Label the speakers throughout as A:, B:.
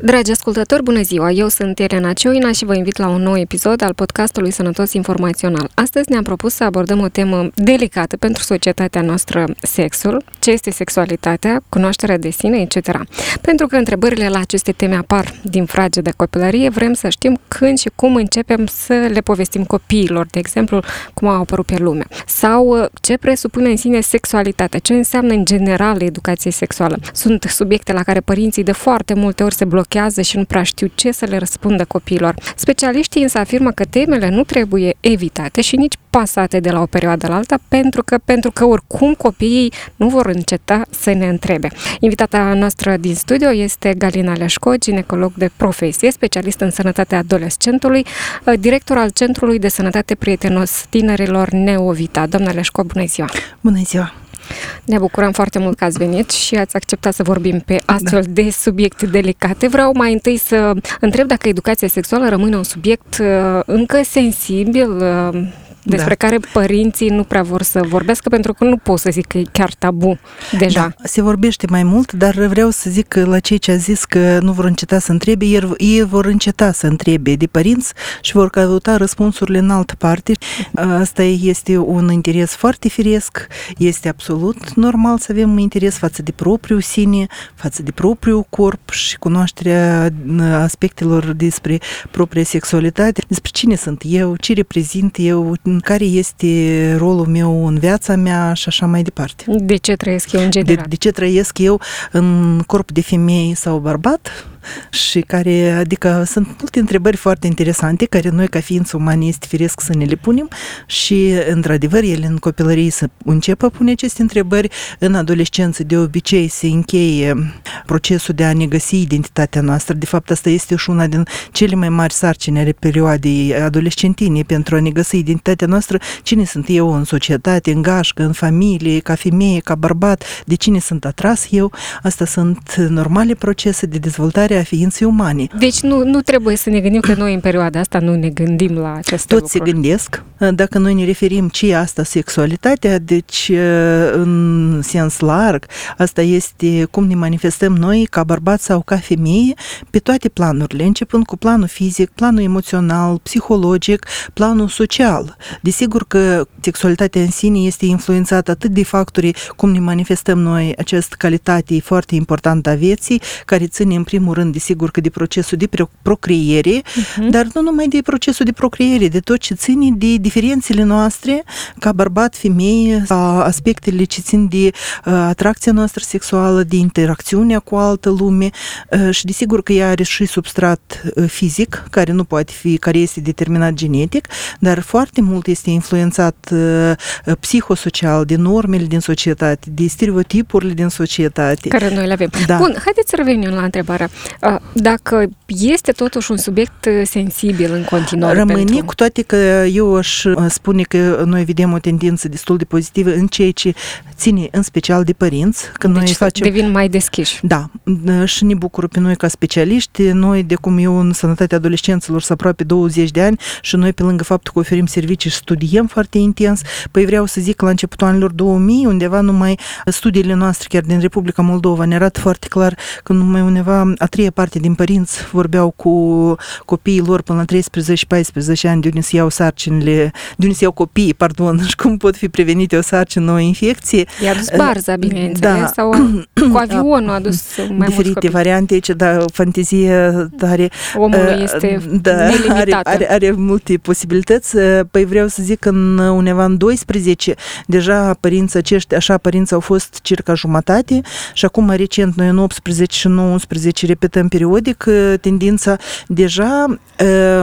A: Dragi ascultători, bună ziua! Eu sunt Elena Cioina și vă invit la un nou episod al podcastului Sănătos Informațional. Astăzi ne-am propus să abordăm o temă delicată pentru societatea noastră, sexul, ce este sexualitatea, cunoașterea de sine, etc. Pentru că întrebările la aceste teme apar din frage de copilărie, vrem să știm când și cum începem să le povestim copiilor, de exemplu, cum au apărut pe lume. Sau uh, ce presupune în sine sexualitatea, ce înseamnă în general educație sexuală. Sunt subiecte la care părinții de foarte multe ori se blochează blochează și nu prea știu ce să le răspundă copiilor. Specialiștii însă afirmă că temele nu trebuie evitate și nici pasate de la o perioadă la alta, pentru că, pentru că oricum copiii nu vor înceta să ne întrebe. Invitata noastră din studio este Galina Leșco, ginecolog de profesie, specialist în sănătatea adolescentului, director al Centrului de Sănătate Prietenos Tinerilor Neovita. Doamna Leșco, bună ziua!
B: Bună ziua!
A: Ne bucurăm foarte mult că ați venit și ați acceptat să vorbim pe astfel da. de subiecte delicate. Vreau mai întâi să întreb dacă educația sexuală rămâne un subiect uh, încă sensibil uh, despre da. care părinții nu prea vor să vorbească pentru că nu pot să zic că e chiar tabu deja. Da,
B: se vorbește mai mult, dar vreau să zic că la cei ce a zis că nu vor înceta să întrebe, ei vor înceta să întrebe de părinți și vor căuta răspunsurile în altă parte. Asta este un interes foarte firesc, este absolut normal să avem interes față de propriul sine, față de propriul corp și cunoașterea aspectelor despre propria sexualitate, despre cine sunt eu, ce reprezint eu, care este rolul meu în viața mea și așa mai departe.
A: De ce trăiesc eu în general?
B: De, de ce trăiesc eu în corp de femeie sau bărbat? Și care, adică sunt multe întrebări foarte interesante care noi ca ființă umane este firesc să ne le punem și într-adevăr ele în copilărie să începă pune aceste întrebări, în adolescență de obicei se încheie procesul de a ne găsi identitatea noastră. De fapt, asta este și una din cele mai mari sarcini ale perioadei adolescentine pentru a ne găsi identitatea noastră, cine sunt eu în societate, în gașcă, în familie, ca femeie, ca bărbat, de cine sunt atras eu. Asta sunt normale procese de dezvoltare a ființei umane.
A: Deci nu, nu trebuie să ne gândim că noi în perioada asta nu ne gândim la aceste
B: Toți lucruri. se gândesc. Dacă noi ne referim ce e asta sexualitatea, deci în sens larg, asta este cum ne manifestăm noi ca bărbat sau ca femeie pe toate planurile, începând cu planul fizic, planul emoțional, psihologic, planul social. Desigur că sexualitatea în sine este influențată atât de factorii cum ne manifestăm noi această calitate foarte importantă a vieții, care ține în primul rând, desigur că de procesul de procreere, uh-huh. dar nu numai de procesul de procreere, de tot ce ține de diferențele noastre ca bărbat, femeie, aspectele ce țin de uh, atracția noastră sexuală, de interacțiunea cu altă lume uh, și desigur că ea are și substrat uh, fizic, care nu poate fi, care este determinat genetic, dar foarte mult este influențat uh, psihosocial de normele din societate, de stereotipurile din societate.
A: Care noi le avem. Da. Bun, haideți să revenim la întrebarea. Dacă este totuși un subiect sensibil în continuare
B: Rămâne,
A: pentru...
B: cu toate că eu aș spune că noi vedem o tendință destul de pozitivă în ceea ce ține în special de părinți.
A: Când deci noi facem... devin mai deschiși.
B: Da, și ne bucură pe noi ca specialiști. Noi, de cum eu în sănătatea adolescenților, sunt aproape 20 de ani și noi, pe lângă faptul că oferim servicii și studiem foarte intens, păi vreau să zic că la începutul anilor 2000, undeva numai studiile noastre, chiar din Republica Moldova, ne arată foarte clar că numai undeva a treia parte din părinți vorbeau cu copiii lor până la 13-14 ani de unde se iau sarcinile, de unde se iau copiii, pardon, și cum pot fi prevenite o sarcină, o infecție.
A: I-a dus barza, bineînțeles, da. sau cu avionul a dus mai
B: Diferite variante aici, dar fantezie tare.
A: Omul uh, este
B: da, are, are, are multe posibilități. Păi vreau să zic că în undeva în 12 deja părinții acești, așa părinți au fost circa jumătate și acum recent noi în 18 și 19 repetăm periodic tendința deja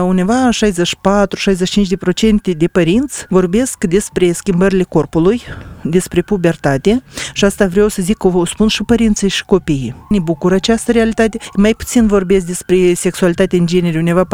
B: undeva 64-65% de părinți vorbesc despre schimbările corpului, despre pubertate și asta vreau să zic că o spun și părinții și copiii. Ne bucură această realitate. Mai puțin vorbesc despre sexualitate în genere, undeva 40%, 42%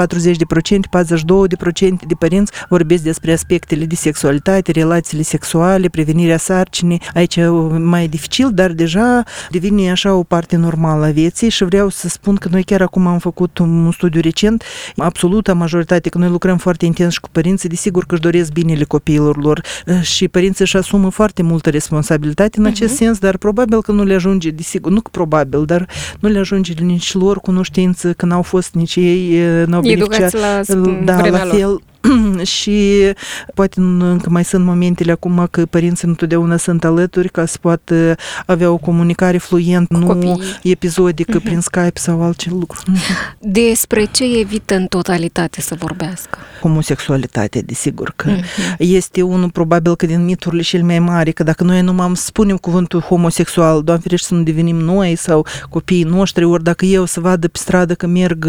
B: de părinți vorbesc despre aspectele de sexualitate, relațiile sexuale, prevenirea sarcinii. Aici e mai dificil, dar deja devine așa o parte normală a vieții și vreau să spun că noi chiar acum am făcut un studiu recent, absoluta majoritate, că noi lucrăm foarte intens și cu părinții, desigur că își doresc binele copiilor lor și părinții își asumă foarte multă responsabilitate în acest uh-huh. sens, dar probabil că nu le ajunge, desigur, nu că probabil, dar nu le ajunge nici lor cunoștință, că n-au fost nici ei, n-au
A: beneficiat. la,
B: da, la fel, lor și poate încă mai sunt momentele acum că părinții întotdeauna sunt alături ca să poată avea o comunicare fluentă, nu copiii. episodică uh-huh. prin Skype sau altce lucruri.
A: Despre ce evită în totalitate să vorbească?
B: Homosexualitatea, desigur că uh-huh. este unul probabil că din miturile cel mai mari, că dacă noi nu am spunem cuvântul homosexual, doamne ferește să nu devenim noi sau copiii noștri, ori dacă eu să vadă pe stradă că merg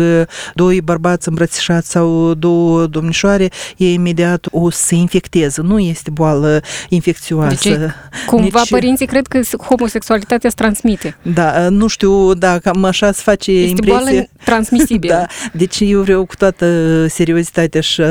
B: doi bărbați îmbrățișați sau două domnișoare care e imediat o să se infecteze. Nu este boală infecțioasă. Deci,
A: cumva nici... părinții cred că homosexualitatea se transmite.
B: Da, nu știu, da, cam așa se face
A: este
B: impresie.
A: boală transmisibilă.
B: da, deci eu vreau cu toată seriozitatea și uh,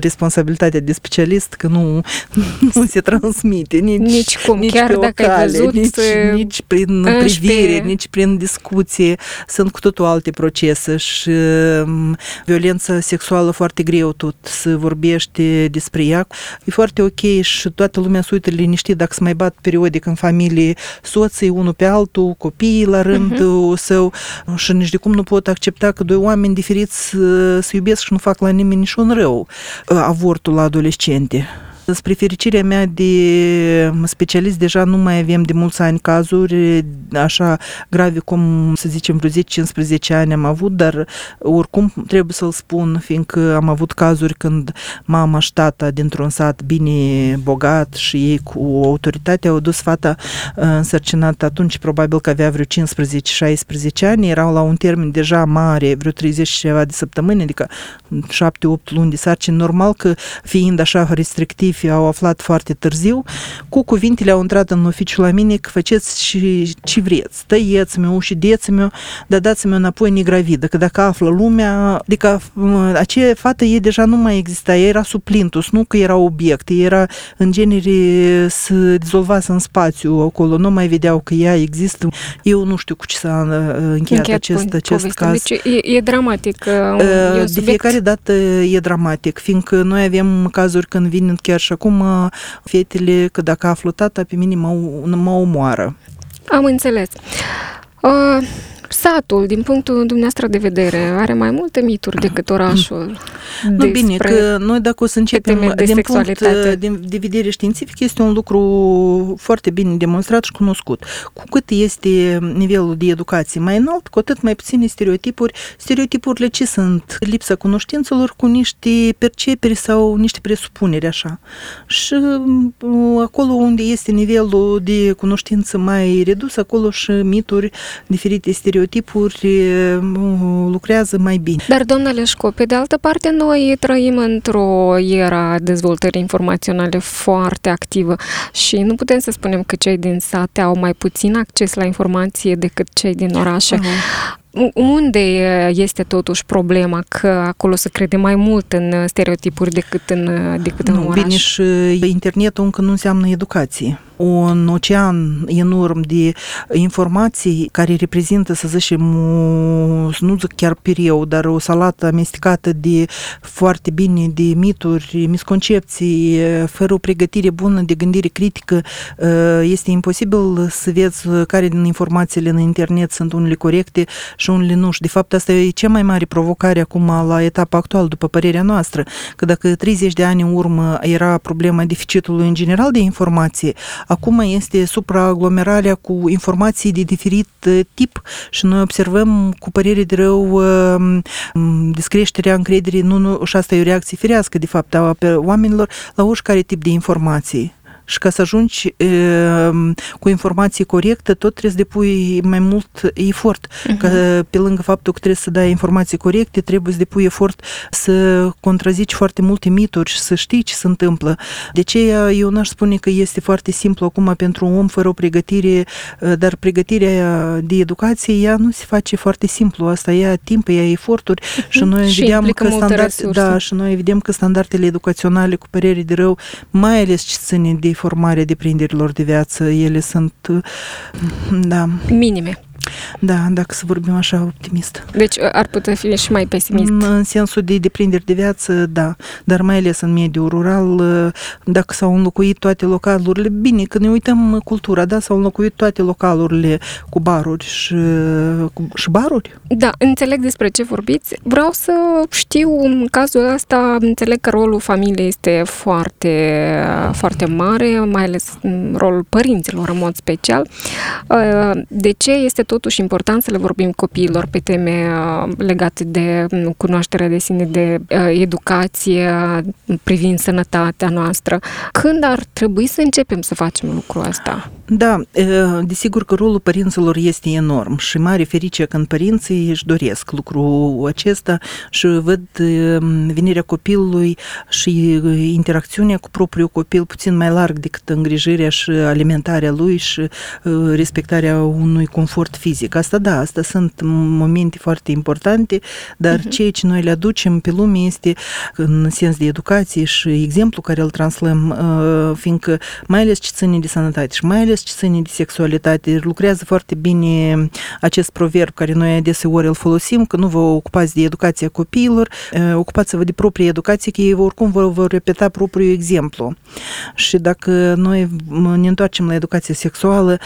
B: responsabilitatea de specialist că nu, nu se transmite nici,
A: nici cum, nici chiar dacă cale, ai văzut
B: nici, nici prin privire, nici prin discuție. Sunt cu totul alte procese și um, violența sexuală foarte greu tot să vorbește despre ea. E foarte ok și toată lumea se uită liniștit dacă se mai bat periodic în familie soții unul pe altul, copiii la rândul uh-huh. său și nici de cum nu pot accepta că doi oameni diferiți să, să iubesc și nu fac la nimeni niciun rău avortul la adolescente. Spre fericirea mea de specialist, deja nu mai avem de mulți ani cazuri așa grave cum, să zicem, vreo 10-15 ani am avut, dar oricum trebuie să-l spun, fiindcă am avut cazuri când mama și tata dintr-un sat bine bogat și ei cu autoritatea au dus fata uh, însărcinată atunci, probabil că avea vreo 15-16 ani, erau la un termen deja mare, vreo 30 ceva de săptămâni, adică 7-8 luni de sarcini, normal că fiind așa restrictiv șefii au aflat foarte târziu, cu cuvintele au intrat în oficiu la mine că faceți și ce vreți, tăieți-mi ușideți-mi dar dați-mi înapoi negravidă, că dacă află lumea, adică aceea fată ei deja nu mai exista, ea era suplintus, nu că era obiect, era în genere să dizolvase în spațiu acolo, nu mai vedeau că ea există. Eu nu știu cu ce s-a încheiat, încheiat acest, acest caz.
A: Deci e, e dramatic.
B: E de fiecare dată e dramatic, fiindcă noi avem cazuri când vin chiar și acum fetele, că dacă aflu tata, pe mine mă, mă omoară.
A: Am înțeles. Uh, satul, din punctul dumneavoastră de vedere, are mai multe mituri decât orașul.
B: Nu, bine, că noi dacă o să începem de din punct de, de vedere științific, este un lucru foarte bine demonstrat și cunoscut. Cu cât este nivelul de educație mai înalt, cu atât mai puține stereotipuri. Stereotipurile ce sunt? Lipsa cunoștințelor cu niște perceperi sau niște presupuneri, așa. Și uh, acolo unde este nivelul de cunoștință mai redus, acolo și mituri, diferite stereotipuri stereotipuri lucrează mai bine.
A: Dar, domnule Șco, pe de altă parte, noi trăim într-o era dezvoltării informaționale foarte activă și nu putem să spunem că cei din sate au mai puțin acces la informație decât cei din orașe. Uh-huh. Unde este totuși problema că acolo se crede mai mult în stereotipuri decât în, decât nu, în oraș?
B: Bine, și internetul încă nu înseamnă educație. Un ocean enorm de informații care reprezintă, să zicem, nu zic chiar pireu, dar o salată amestecată de foarte bine de mituri, misconcepții, fără o pregătire bună de gândire critică, este imposibil să vezi care din informațiile în internet sunt unele corecte și unele nu. Și de fapt asta e cea mai mare provocare acum la etapa actuală, după părerea noastră, că dacă 30 de ani în urmă era problema deficitului în general de informație, acum este supraaglomerarea cu informații de diferit tip și noi observăm cu părere de rău descreșterea încrederii, nu, nu, și asta e o reacție firească, de fapt, a oamenilor la oricare tip de informații și ca să ajungi uh, cu informații corecte, tot trebuie să depui mai mult efort. Uh-huh. Că pe lângă faptul că trebuie să dai informații corecte, trebuie să depui efort să contrazici foarte multe mituri și să știi ce se întâmplă. De aceea eu n-aș spune că este foarte simplu acum pentru un om fără o pregătire, dar pregătirea de educație, ea nu se face foarte simplu. Asta ia timp, ia eforturi uh-huh. și noi
A: și
B: vedem că standard, da, și noi vedem că standardele educaționale cu părere de rău, mai ales ce ține de formarea deprinderilor de viață, ele sunt da.
A: minime.
B: Da, dacă să vorbim așa optimist.
A: Deci ar putea fi și mai pesimist.
B: În sensul de deprinderi de viață, da. Dar mai ales în mediul rural, dacă s-au înlocuit toate localurile, bine, când ne uităm cultura, da, s-au înlocuit toate localurile cu baruri și, cu, și baruri.
A: Da, înțeleg despre ce vorbiți. Vreau să știu, în cazul ăsta, înțeleg că rolul familiei este foarte, foarte mare, mai ales rolul părinților în mod special. De ce este totuși important să le vorbim copiilor pe teme uh, legate de mm, cunoașterea de sine, de uh, educație, privind sănătatea noastră. Când ar trebui să începem să facem lucrul ăsta?
B: Da, desigur că rolul părinților este enorm și mare ferice când părinții își doresc lucrul acesta și văd venirea copilului și interacțiunea cu propriul copil puțin mai larg decât îngrijirea și alimentarea lui și respectarea unui confort fizic. Asta da, asta sunt momente foarte importante, dar uh-huh. ceea ce noi le aducem pe lume este în sens de educație și exemplu care îl translăm, fiindcă mai ales ce ține de sănătate și mai ales ales ce ține de sexualitate. Lucrează foarte bine acest proverb care noi adeseori îl folosim, că nu vă ocupați de educația copiilor, ocupați-vă de proprie educație, că ei oricum vor, vor repeta propriul exemplu. Și dacă noi ne întoarcem la educația sexuală,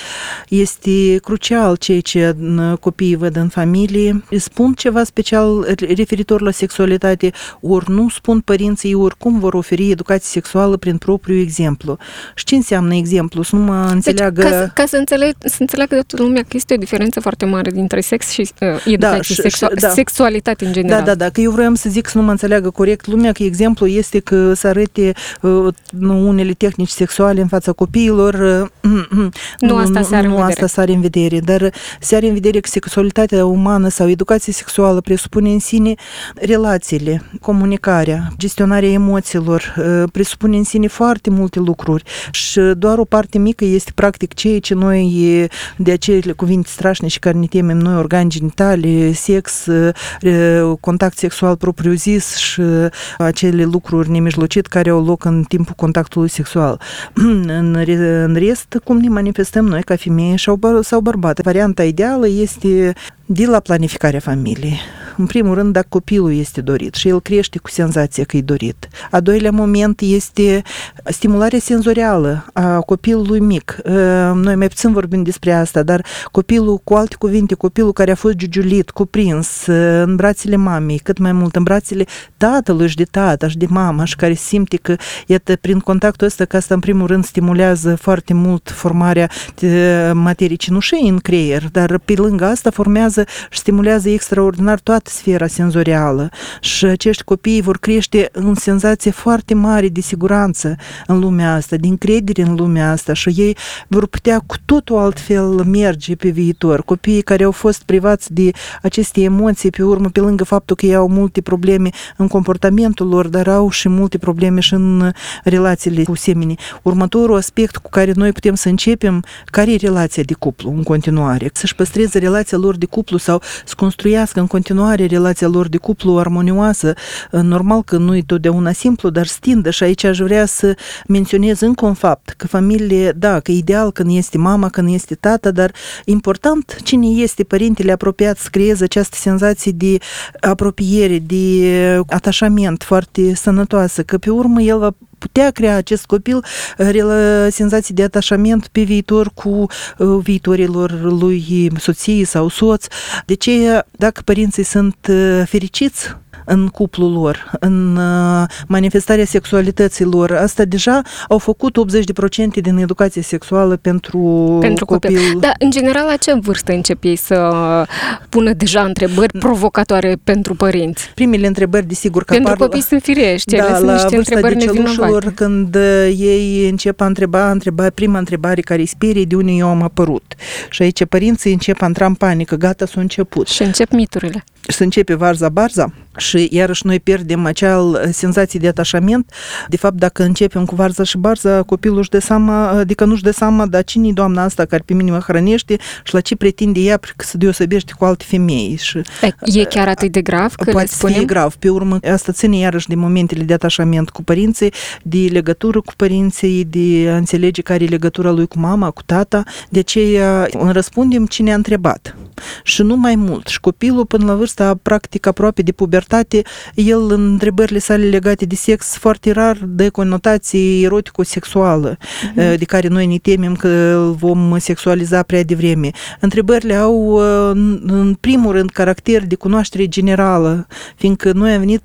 B: este crucial ceea ce copiii văd în familie. Spun ceva special referitor la sexualitate, ori nu spun părinții, oricum vor oferi educație sexuală prin propriul exemplu. Și ce înseamnă exemplu? Să nu mă înțeleg
A: înțeleagă... Deci, ca, ca să, înțeleg, să înțeleagă de toată lumea că este o diferență foarte mare dintre sex și uh, educație, da, și, sexu- da. sexualitate în general.
B: Da, da, da, că eu vreau să zic să nu mă înțeleagă corect lumea, că exemplu este că să arete uh, unele tehnici sexuale în fața copiilor. Uh,
A: nu, nu asta se are
B: nu,
A: în
B: asta se are în vedere, dar se are în vedere că sexualitatea umană sau educația sexuală presupune în sine relațiile, comunicarea, gestionarea emoțiilor, uh, presupune în sine foarte multe lucruri și doar o parte mică este practic ceea ce noi de acele cuvinte strașnice care ne temem noi, organi genitali, sex, contact sexual propriu zis și acele lucruri nemijlocit care au loc în timpul contactului sexual. în, în rest, cum ne manifestăm noi ca femeie sau bărbat? Varianta ideală este de la planificarea familiei. În primul rând, dacă copilul este dorit și el crește cu senzația că e dorit. A doilea moment este stimularea senzorială a copilului mic. Ă, noi mai puțin vorbim despre asta, dar copilul, cu alte cuvinte, copilul care a fost giugiulit, cuprins ă, în brațele mamei, cât mai mult în brațele tatălui și de tata și de mama și care simte că, iată, prin contactul ăsta, că asta în primul rând stimulează foarte mult formarea materii cenușei în creier, dar pe lângă asta formează stimulează și stimulează extraordinar toată sfera senzorială și acești copii vor crește în senzație foarte mare de siguranță în lumea asta, de încredere în lumea asta și ei vor putea cu totul altfel merge pe viitor. Copiii care au fost privați de aceste emoții pe urmă, pe lângă faptul că ei au multe probleme în comportamentul lor, dar au și multe probleme și în relațiile cu semenii. Următorul aspect cu care noi putem să începem, care e relația de cuplu în continuare? Să-și păstreze relația lor de cuplu cuplu sau să construiască în continuare relația lor de cuplu armonioasă. Normal că nu e totdeauna simplu, dar stindă și aici aș vrea să menționez încă un fapt, că familie, da, că ideal când este mama, când este tata, dar important cine este părintele apropiat să creeze această senzație de apropiere, de atașament foarte sănătoasă, că pe urmă el va putea crea acest copil senzații de atașament pe viitor cu viitorilor lui soții sau soț. De ce, dacă părinții sunt fericiți, în cuplul lor, în manifestarea sexualității lor. Asta deja au făcut 80% din educația sexuală pentru, pentru copil. copil.
A: Da, în general, la ce vârstă începi să pună deja întrebări provocatoare pentru părinți?
B: Primele întrebări, desigur, că
A: Pentru apar... copii sunt firești,
B: da,
A: sunt
B: la
A: niște întrebări
B: de celușă, copilul când ei încep a întreba, a întreba prima întrebare care îi sperie de unde eu am apărut. Și aici părinții încep a intra în panică, gata, s-a început.
A: Și încep miturile.
B: Și începe varza-barza și iarăși noi pierdem acel senzație de atașament. De fapt, dacă începem cu varza și barza, copilul își dă seama, adică nu-și dă seama, dar cine e doamna asta care pe mine mă hrănește și la ce pretinde ea că se deosebește cu alte femei. Și,
A: e chiar atât de grav că
B: poate
A: le
B: fi grav. Pe urmă, asta ține iarăși de momentele de atașament cu părinții, de legătură cu părinții, de a înțelege care e legătura lui cu mama, cu tata. De aceea răspundem cine a întrebat. Și nu mai mult. Și copilul, până la vârsta practic aproape de pubertate, el în întrebările sale legate de sex foarte rar dă conotație erotico-sexuală, mm-hmm. de care noi ne temem că îl vom sexualiza prea devreme. Întrebările au, în primul rând, caracter de cunoaștere generală, fiindcă noi am venit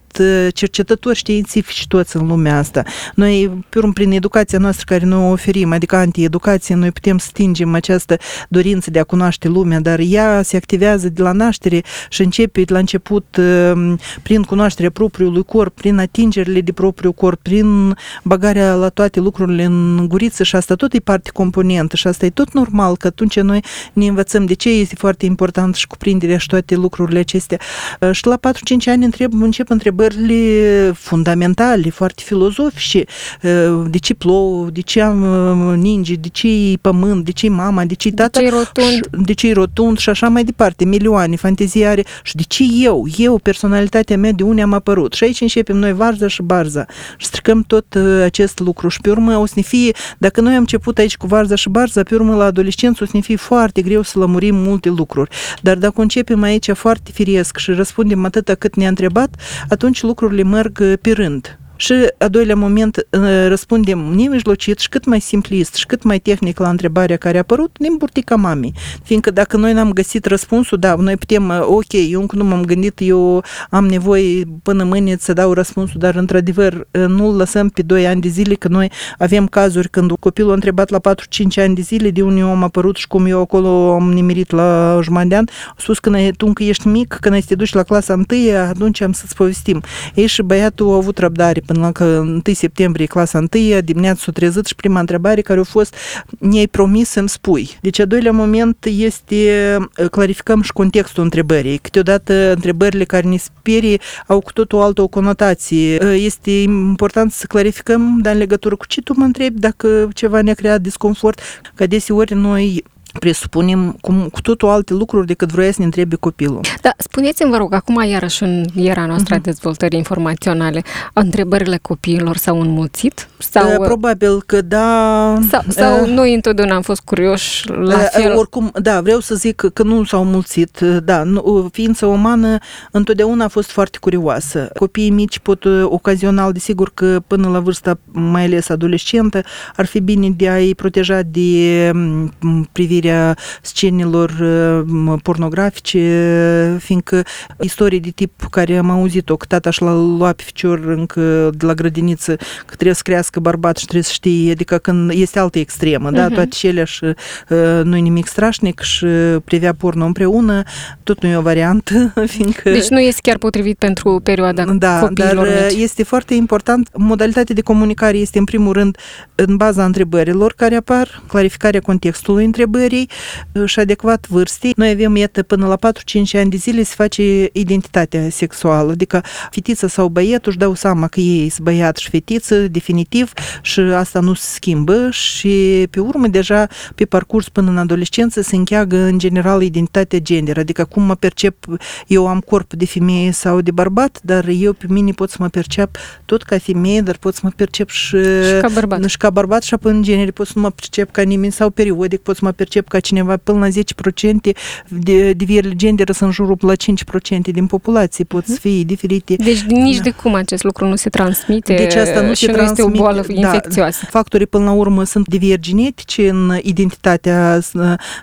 B: cercetători științifici toți în lumea asta. Noi, pe urmă, prin educația noastră care noi o oferim, adică anti-educație, noi putem stingem această dorință de a cunoaște lumea, dar ea se activează de la naștere și începe de la început prin cunoașterea propriului corp, prin atingerile de propriul corp, prin bagarea la toate lucrurile în guriță și asta tot e parte componentă și asta e tot normal că atunci noi ne învățăm de ce este foarte important și cuprinderea și toate lucrurile acestea. Și la 4-5 ani întreb, încep întrebările fundamentale, foarte filozofice, de ce plouă, de ce am ninge, de ce e pământ, de ce e mama, de ce e tata,
A: de ce e rotund,
B: de ce e rotund și așa mai departe, milioane, fantezii are. Și de ce eu, eu, personalitatea mea, de unde am apărut. Și aici începem noi varza și barza și stricăm tot uh, acest lucru și pe urmă o să ne fie, dacă noi am început aici cu varza și barza, pe urmă la adolescență o să ne fie foarte greu să lămurim multe lucruri. Dar dacă începem aici foarte firesc și răspundem atâta cât ne-a întrebat, atunci lucrurile merg uh, pe rând. Și a doilea moment răspundem nemijlocit și cât mai simplist și cât mai tehnic la întrebarea care a apărut din burtica mamei. Fiindcă dacă noi n-am găsit răspunsul, da, noi putem, ok, eu încă nu m-am gândit, eu am nevoie până mâine să dau răspunsul, dar într-adevăr nu-l lăsăm pe 2 ani de zile, că noi avem cazuri când copilul a întrebat la 4-5 ani de zile de unde eu am apărut și cum eu acolo am nimerit la jumătate de an, a spus că tu încă ești mic, când ai să te duci la clasa 1, atunci am să-ți povestim. Ei și băiatul a avut răbdare până la că 1 septembrie, clasa 1, dimineața s-a trezit și prima întrebare care a fost ne-ai promis să-mi spui. Deci a doilea moment este clarificăm și contextul întrebării. Câteodată întrebările care ne sperie au cu totul o altă o conotație. Este important să clarificăm, dar în legătură cu ce tu mă întrebi, dacă ceva ne-a creat disconfort, că deseori noi presupunem cum, cu totul alte lucruri decât vroia să ne întrebe copilul.
A: Da, spuneți-mi, vă rog, acum iarăși în era noastră uh-huh. a dezvoltării informaționale, întrebările copiilor s-au înmulțit? Sau...
B: Uh, probabil că da.
A: Sau, sau uh, noi întotdeauna am fost curioși la uh, fel?
B: Oricum, da, vreau să zic că nu s-au mulțit. Da, nu, ființa umană întotdeauna a fost foarte curioasă. Copiii mici pot ocazional, desigur că până la vârsta mai ales adolescentă, ar fi bine de a-i proteja de privire folosirea scenelor pornografice, fiindcă istorii de tip care am auzit-o, că tata și l-a luat pe ficior încă de la grădiniță, că trebuie să crească bărbat și trebuie să știe, adică când este altă extremă, uh-huh. da, toate cele și uh, nu-i nimic strașnic și privea porno împreună, tot nu e o variantă, fiindcă...
A: Deci nu este chiar potrivit pentru perioada
B: Da, dar mici. este foarte important, modalitatea de comunicare este în primul rând în baza întrebărilor care apar, clarificarea contextului întrebării, vârstei și adecvat vârstei. Noi avem, iată, până la 4-5 ani de zile se face identitatea sexuală, adică fetița sau băietul își dau seama că ei sunt băiat și fetiță, definitiv, și asta nu se schimbă și pe urmă deja pe parcurs până în adolescență se încheagă în general identitatea gender, adică cum mă percep, eu am corp de femeie sau de bărbat, dar eu pe mine pot să mă percep tot ca femeie, dar pot să mă percep și,
A: și ca bărbat.
B: Și ca bărbat și apoi în genere pot să mă percep ca nimeni sau periodic pot să mă percep percep ca cineva până la 10% de diverile gender sunt în jurul la 5% din populație, pot să fie diferite.
A: Deci nici da. de cum acest lucru nu se transmite
B: deci asta nu
A: și
B: se
A: nu
B: transmite,
A: este o boală da, infecțioasă.
B: Factorii până la urmă sunt divergenetice în identitatea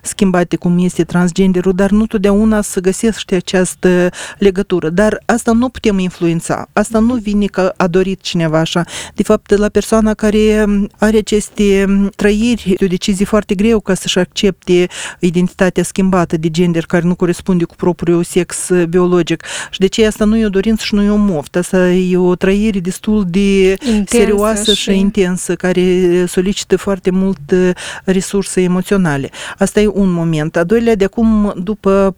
B: schimbate cum este transgenderul, dar nu totdeauna să găsește această legătură. Dar asta nu putem influența. Asta nu vine că a dorit cineva așa. De fapt, la persoana care are aceste trăiri, e o decizie foarte greu ca să-și accepte accepte identitatea schimbată de gender care nu corespunde cu propriul sex biologic. Și de ce asta nu e o dorință și nu e o moft. Asta e o trăire destul de intensă serioasă și... și intensă, care solicită foarte mult resurse emoționale. Asta e un moment. A doilea, de acum, după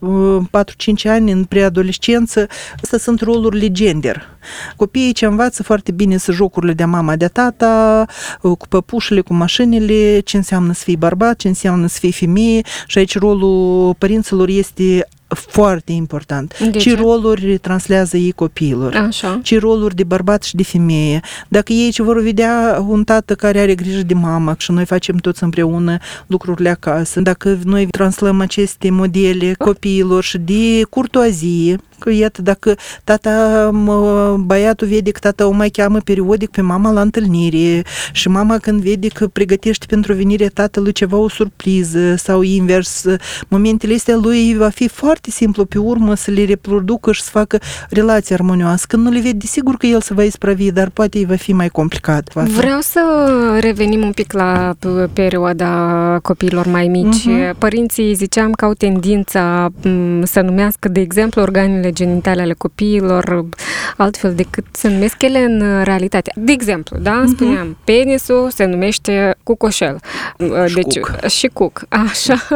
B: 4-5 ani, în preadolescență, astea sunt rolurile gender. Copiii ce învață foarte bine să jocurile de mama, de tata, cu păpușile, cu mașinile, ce înseamnă să fii bărbat, ce înseamnă să fii femeie și aici rolul părinților este foarte important. De ce, ce roluri translează ei copiilor.
A: Așa.
B: Ce roluri de bărbat și de femeie. Dacă ei ce vor vedea un tată care are grijă de mama și noi facem toți împreună lucrurile acasă, dacă noi translăm aceste modele copiilor și de curtoazie, că iată, dacă tata, băiatul vede că tata o mai cheamă periodic pe mama la întâlnire și mama când vede că pregătește pentru venirea tatălui ceva o surpriză sau invers, momentele astea lui va fi foarte simplu pe urmă să le reproducă și să facă relații armonioase. Când nu le vede, desigur că el se va ispravi, dar poate va fi mai complicat. Va fi.
A: Vreau să revenim un pic la perioada copiilor mai mici. Uh-huh. Părinții ziceam că au tendința să numească, de exemplu, organele genitale ale copiilor altfel decât se numesc ele în realitate. De exemplu, da, uh-huh. spuneam, penisul se numește cucoșel.
B: Și deci, cuc.
A: Și cuc, așa.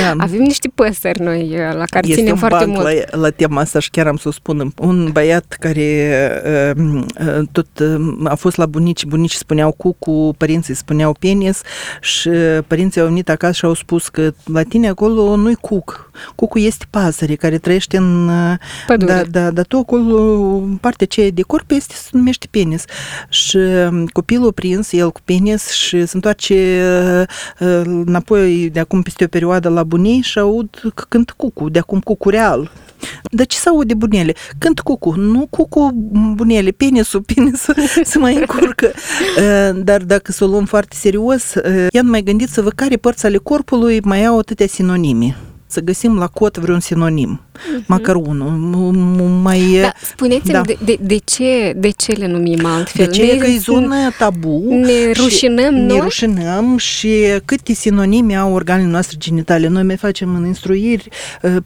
A: Da. Avem niște păsări noi la care
B: este
A: ținem foarte mult.
B: La, la tema asta și chiar am să o spun. Un băiat care uh, uh, tot uh, a fost la bunici, bunici spuneau cucu, părinții spuneau penis și părinții au venit acasă și au spus că la tine acolo nu-i cuc. Cucu este pasăre care trăiește în
A: Pădure.
B: Da, da, dar tu acolo, partea aceea de corp este, se numește penis. Și copilul prins, el cu penis și se întoarce înapoi de acum peste o perioadă la bunii și aud că cânt cucu, de acum cucu real. Dar ce să aude bunele? Cânt cucu, nu cucu bunele, penisul, penisul se mai încurcă. Dar dacă să o luăm foarte serios, ia mai gândiți-vă care părți ale corpului mai au atâtea sinonime să găsim la cot vreun sinonim. Uh-huh. Măcar unul. Mai,
A: da, spuneți-mi da. De, de, de, ce, de ce le numim altfel?
B: De ce ne, că e zonă tabu.
A: Ne rușinăm,
B: nu? Ne rușinăm și câte sinonime au organele noastre genitale. Noi mai facem în instruiri, uh,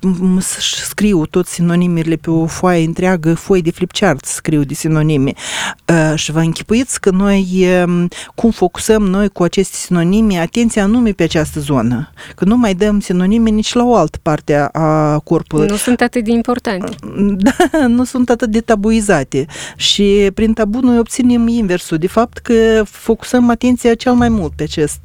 B: scriu toți sinonimele pe o foaie întreagă, foaie de flipchart scriu de sinonime. Uh, și vă închipuiți că noi, um, cum focusăm noi cu aceste sinonime, atenția anume pe această zonă. Că nu mai dăm sinonime nici la o altă parte a corpului.
A: Nu sunt atât de importante.
B: Da, nu sunt atât de tabuizate. Și prin tabu noi obținem inversul. De fapt că focusăm atenția cel mai mult pe acest.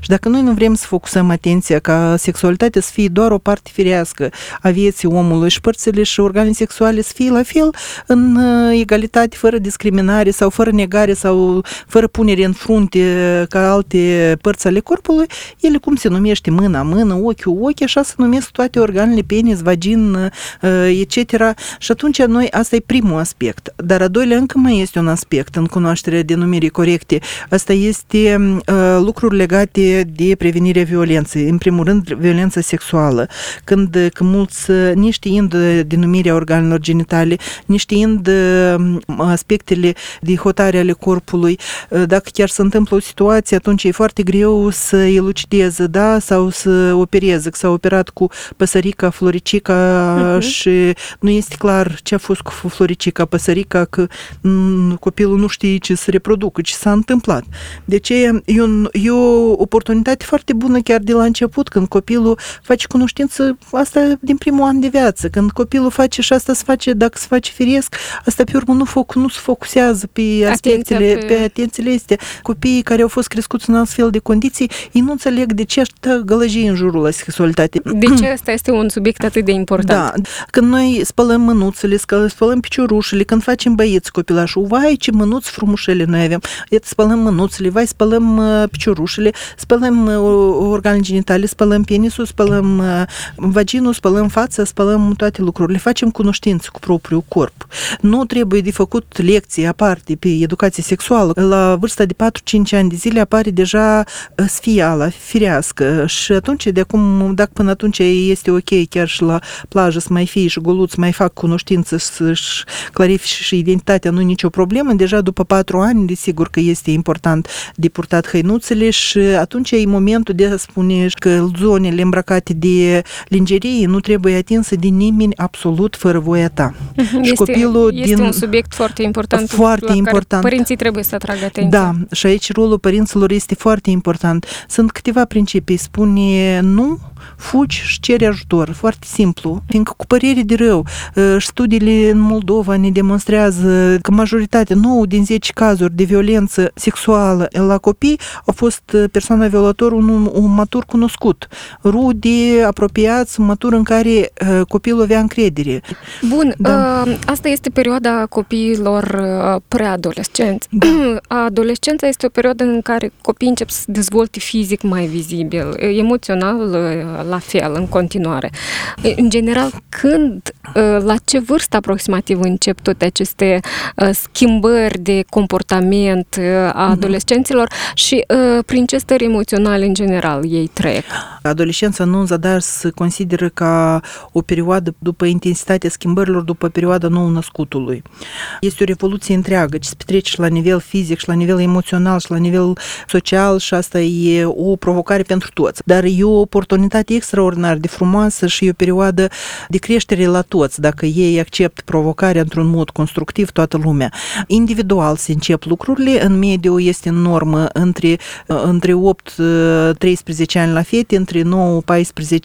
B: Și dacă noi nu vrem să focusăm atenția ca sexualitatea să fie doar o parte firească a vieții omului și părțile și organele sexuale să fie la fel în uh, egalitate, fără discriminare sau fără negare sau fără punere în frunte ca alte părți ale corpului, ele cum se numește mâna, mână, ochiul, ochi, așa se numesc toate organele, penis, vagin, uh, etc. Și atunci noi, asta e primul aspect. Dar a doilea încă mai este un aspect în cunoașterea denumirii corecte. Asta este uh, lucruri legate de prevenirea violenței. În primul rând, violența sexuală. Când, când mulți, uh, neștiind denumirea organelor genitale, neștiind aspectele de hotare ale corpului, dacă chiar se întâmplă o situație, atunci e foarte greu să elucideze, da, sau să opereze, că s-a operat cu păsărica, floricica uh-huh. și nu este clar ce a fost cu floricica, păsărica, că m- copilul nu știe ce să reproducă, ce s-a întâmplat. Deci e, e, un, e o oportunitate foarte bună chiar de la început, când copilul face cunoștință, asta din primul an de viață, când copilul face și asta se face, dacă se face firesc, asta pe urmă nu, foc, nu se focusează pe aspectele, pe... pe atențiile astea. Copiii care au fost crescuți în astfel de condiții, ei nu înțeleg de ce așa gălăgie în jurul la sexualitate.
A: De ce asta este un subiect atât de important?
B: Da, când noi spălăm mânuțele, spălăm piciorușele, când facem băieți copilașul, vai ce mânuți frumușele noi avem, iată spălăm mânuțele, vai spălăm uh, piciorușele, spălăm uh, organele genitale, spălăm penisul, spălăm uh, vaginul, spălăm fața, spălăm toate lucrurile, facem cunoștință cu propriul corp. Nu trebuie de făcut lecții aparte pe educație sexuală. La vârsta de 4-5 ani de zile apare deja sfiala, firească și atunci, de acum, dacă până atunci atunci este ok chiar și la plajă să mai fie și goluți mai fac cunoștință să-și clarifice și identitatea, nu nicio problemă. Deja după patru ani, desigur că este important de purtat hăinuțele și atunci e momentul de a spune că zonele îmbrăcate de lingerie nu trebuie atinse de nimeni absolut fără voia ta.
A: Mhm. Este, și copilul este din... un subiect foarte important.
B: Foarte important.
A: părinții trebuie să atragă atenția.
B: Da, și aici rolul părinților este foarte important. Sunt câteva principii. Spune nu, fugi și ceri ajutor. Foarte simplu. Fiindcă cu părere de rău, ă, studiile în Moldova ne demonstrează că majoritatea, 9 din 10 cazuri de violență sexuală la copii au fost persoana violator un, un matur cunoscut. Rude, apropiați, un matur în care ă, copilul avea încredere.
A: Bun, da. uh, asta este perioada copiilor uh, preadolescenți. Da. Adolescența este o perioadă în care copiii încep să dezvolte fizic mai vizibil, emoțional uh, la fel, în continuare. În general, când, la ce vârstă aproximativ încep toate aceste schimbări de comportament a mhm. adolescenților și prin ce stări emoționale în general ei trec?
B: Adolescența nu în zadar se consideră ca o perioadă după intensitatea schimbărilor, după perioada nou-născutului. Este o revoluție întreagă ce se petrece și la nivel fizic, și la nivel emoțional, și la nivel social și asta e o provocare pentru toți. Dar e o oportunitate extraordinar de frumoasă și e o perioadă de creștere la toți, dacă ei accept provocarea într-un mod constructiv toată lumea. Individual se încep lucrurile, în mediu este în normă între, între 8-13 ani la fete, între 9-14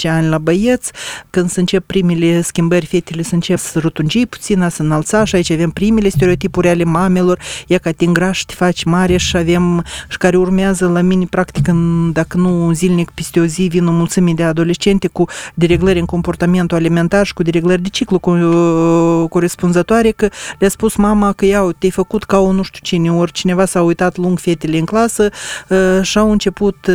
B: ani la băieți, când se încep primele schimbări, fetele se încep să rotungi puțin, să înălța și aici avem primele stereotipuri ale mamelor, e ca te îngrași, te faci mare și avem și care urmează la mine practic în, dacă nu zilnic peste o zi vin o mulțime de adolescente cu dereglări în comportamentul alimentar și cu dereglări de ciclu corespunzătoare că le-a spus mama că iau, te-ai făcut ca o nu știu cine, ori cineva s-a uitat lung fetele în clasă și au început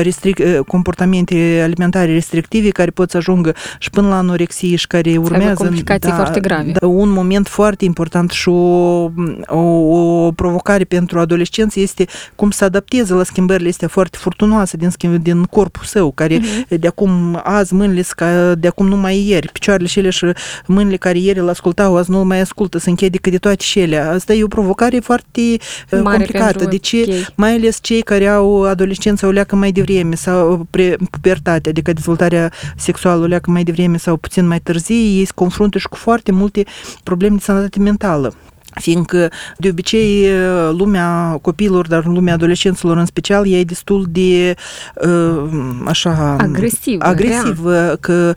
B: restric, comportamente alimentare restrictive care pot să ajungă și până la anorexie și care urmează...
A: complicații da, foarte grave.
B: Da, un moment foarte important și o, o, o provocare pentru adolescenți este cum să adapteze la schimbările astea foarte furtunoase din, schimb, din corpul său, care uh-huh. de acum azi mâinile ca de acum nu mai ieri, picioarele și ele și mâinile care ieri îl ascultau, azi nu mai ascultă, se închede că de toate și ele. Asta e o provocare foarte uh, Mare complicată. De ce? Okay. Mai ales cei care au adolescența o leacă mai devreme sau pre, pubertate, adică dezvoltarea sexuală o leacă mai devreme sau puțin mai târziu, ei se confruntă și cu foarte multe probleme de sănătate mentală fiindcă de obicei lumea copiilor, dar lumea adolescenților în special, e destul de așa
A: agresiv,
B: agresiv că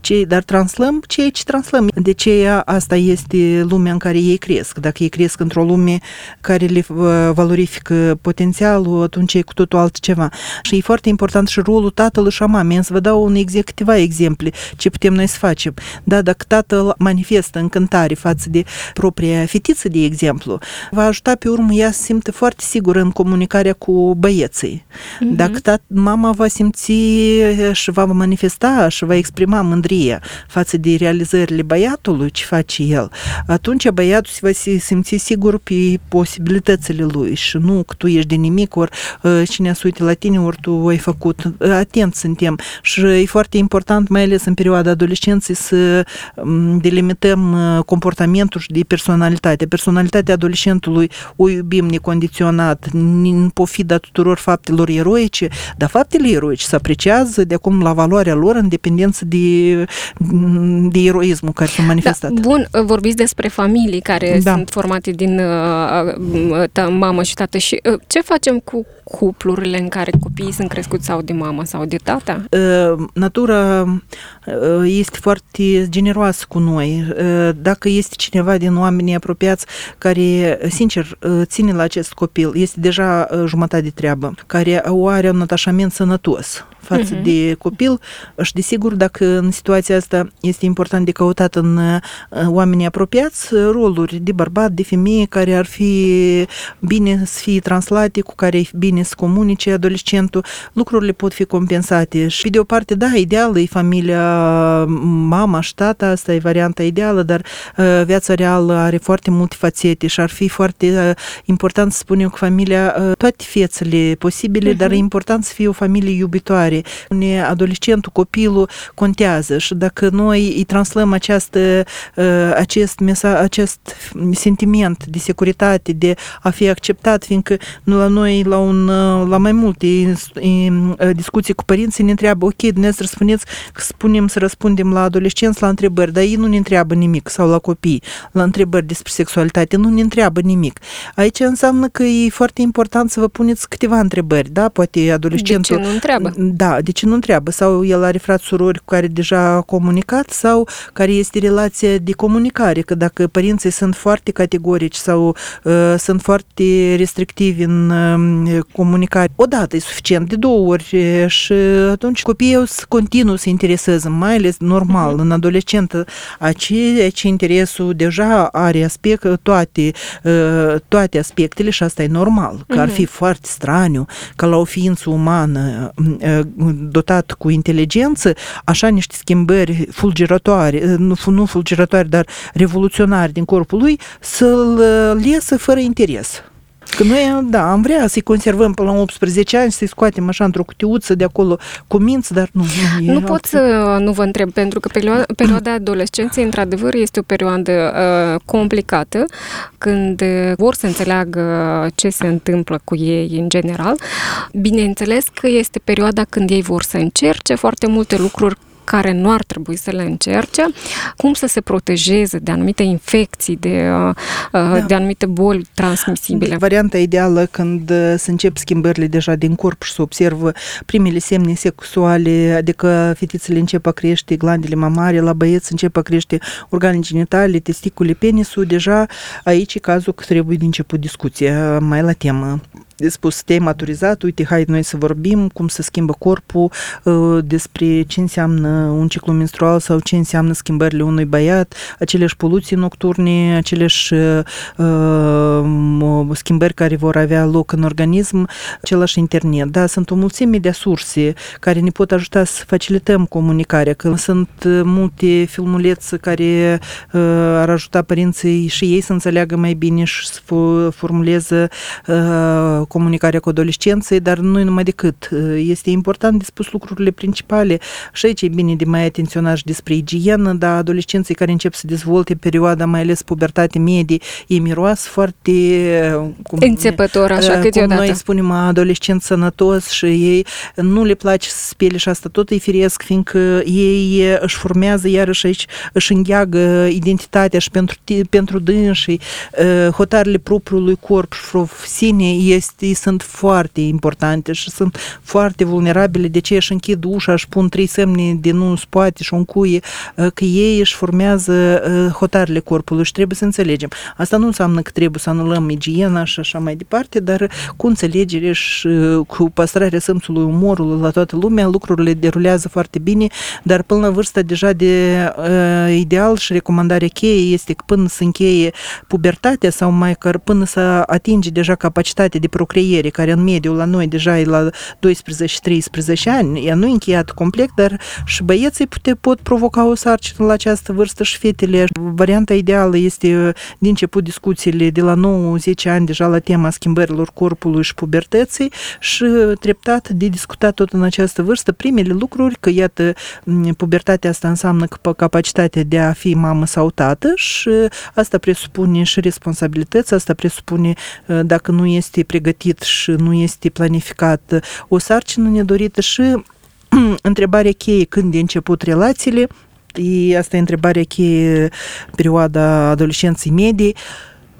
B: cei, dar translăm ceea ce translăm. De ce asta este lumea în care ei cresc. Dacă ei cresc într-o lume care le valorifică potențialul, atunci e cu totul altceva. Și e foarte important și rolul tatălui și a mamei. Să vă dau un exemplu, câteva exemple ce putem noi să facem. Da, dacă tatăl manifestă încântare față de propria fetiță, fetiță, de exemplu, va ajuta pe urmă ea să simte foarte sigură în comunicarea cu băieții. Uh-huh. Dacă tat, mama va simți și va manifesta și va exprima mândrie față de realizările băiatului, ce face el, atunci băiatul se va simți sigur pe posibilitățile lui și nu că tu ești de nimic, ori cine se uite la tine, ori tu ai făcut. Atent suntem și e foarte important, mai ales în perioada adolescenței, să delimităm comportamentul și de personalitate personalitate. Personalitatea adolescentului o iubim necondiționat, în pofida tuturor faptelor eroice, dar faptele eroice se apreciază de acum la valoarea lor în dependență de, de eroismul care s-a manifestat.
A: Da, bun, vorbiți despre familii care da. sunt formate din uh, uh, mamă și tată și uh, ce facem cu cuplurile în care copiii sunt crescuți sau de mamă sau de tata?
B: Natura este foarte generoasă cu noi. Dacă este cineva din oamenii apropiați care, sincer, ține la acest copil, este deja jumătate de treabă, care o are un atașament sănătos față uh-huh. de copil și desigur dacă în situația asta este important de căutat în oamenii apropiați roluri de bărbat, de femeie care ar fi bine să fie translate, cu care e bine bine să comunice adolescentul, lucrurile pot fi compensate. Și pe de o parte, da, ideală e familia mama și tata, asta e varianta ideală, dar uh, viața reală are foarte multe fațete și ar fi foarte uh, important să spunem că familia, uh, toate fețele posibile, uh-huh. dar e important să fie o familie iubitoare. Adolescentul, copilul contează și dacă noi îi translăm această, acest, mesaj, acest sentiment de securitate, de a fi acceptat, fiindcă nu la noi, la, un, la mai multe discuții cu părinții, ne întreabă, ok, dumneavoastră spuneți că spunem să răspundem la adolescenți la întrebări, dar ei nu ne întreabă nimic, sau la copii, la întrebări despre sexualitate, nu ne întreabă nimic. Aici înseamnă că e foarte important să vă puneți câteva întrebări, da? Poate adolescentul...
A: De ce nu întreabă?
B: Da, de ce nu întreabă? Sau el are frați surori cu care deja a comunicat sau care este relația de comunicare, că dacă părinții sunt foarte categorici sau uh, sunt foarte restrictivi în uh, comunicare, odată e suficient, de două ori și atunci copiii o să continuă să intereseze, mai ales normal, uh-huh. în adolescentă, aceea ce interesul deja are aspect, toate, uh, toate aspectele și asta e normal, că uh-huh. ar fi foarte straniu ca la o ființă umană uh, dotat cu inteligență, așa niște schimbări fulgerătoare, uh, nu, nu fulgerătoare, dar revoluționare din corpul lui, să-l lesă fără interes. Că noi, da, am vrea să-i conservăm până la 18 ani, să-i scoatem așa într-o cutiuță de acolo cu minți, dar nu.
A: Nu, nu pot să nu vă întreb, pentru că perioada, perioada adolescenței, într-adevăr, este o perioadă uh, complicată, când vor să înțeleagă ce se întâmplă cu ei în general. Bineînțeles că este perioada când ei vor să încerce foarte multe lucruri care nu ar trebui să le încerce, cum să se protejeze de anumite infecții, de, uh, uh, da. de anumite boli transmisibile.
B: Varianta ideală când uh, se încep schimbările deja din corp și se observă primele semne sexuale, adică fetițele încep a crește glandele mamare, la băieți încep a crește organe genitale, testicule, penisul, deja aici e cazul că trebuie din început discuția mai la temă spus, te-ai maturizat, uite, hai noi să vorbim cum se schimbă corpul, uh, despre ce înseamnă un ciclu menstrual sau ce înseamnă schimbările unui băiat, aceleși poluții nocturne, aceleși uh, uh, schimbări care vor avea loc în organism, același internet. Da, sunt o mulțime de surse care ne pot ajuta să facilităm comunicarea, că sunt multe filmulețe care uh, ar ajuta părinții și ei să înțeleagă mai bine și să formuleze uh, comunicarea cu adolescenții, dar nu numai decât. Este important de spus lucrurile principale și aici e bine de mai atenționat și despre igienă, dar adolescenții care încep să dezvolte perioada, mai ales pubertate medie, ei miroas foarte...
A: Cum, Înțepător, așa,
B: cum
A: câteodată.
B: noi spunem adolescent sănătos și ei nu le place să spele și asta tot îi firesc, fiindcă ei își formează iarăși aici, își îngheagă identitatea și pentru, pentru dânsii, hotarele propriului corp și sine este chestii sunt foarte importante și sunt foarte vulnerabile, de ce își închid ușa, își pun trei semne de nu spate și un cuie, uh, că ei își formează uh, hotarele corpului și trebuie să înțelegem. Asta nu înseamnă că trebuie să anulăm igiena și așa mai departe, dar cu înțelegere și uh, cu păstrarea simțului umorului la toată lumea, lucrurile derulează foarte bine, dar până la vârsta deja de uh, ideal și recomandarea cheie este că până să încheie pubertatea sau mai că până să atinge deja capacitatea de procreiere, care în mediu la noi deja e la 12-13 ani, ea nu e încheiat complet, dar și băieții pute, pot provoca o sarcină la această vârstă și fetele. Varianta ideală este din început discuțiile de la 9-10 ani deja la tema schimbărilor corpului și pubertății și treptat de discutat tot în această vârstă primele lucruri, că iată pubertatea asta înseamnă capacitatea de a fi mamă sau tată și asta presupune și responsabilități, asta presupune dacă nu este pregătit pregătit și nu este planificat, o sarcină nedorită și întrebarea cheie când de început relațiile, e, asta e întrebarea cheie perioada adolescenței medii,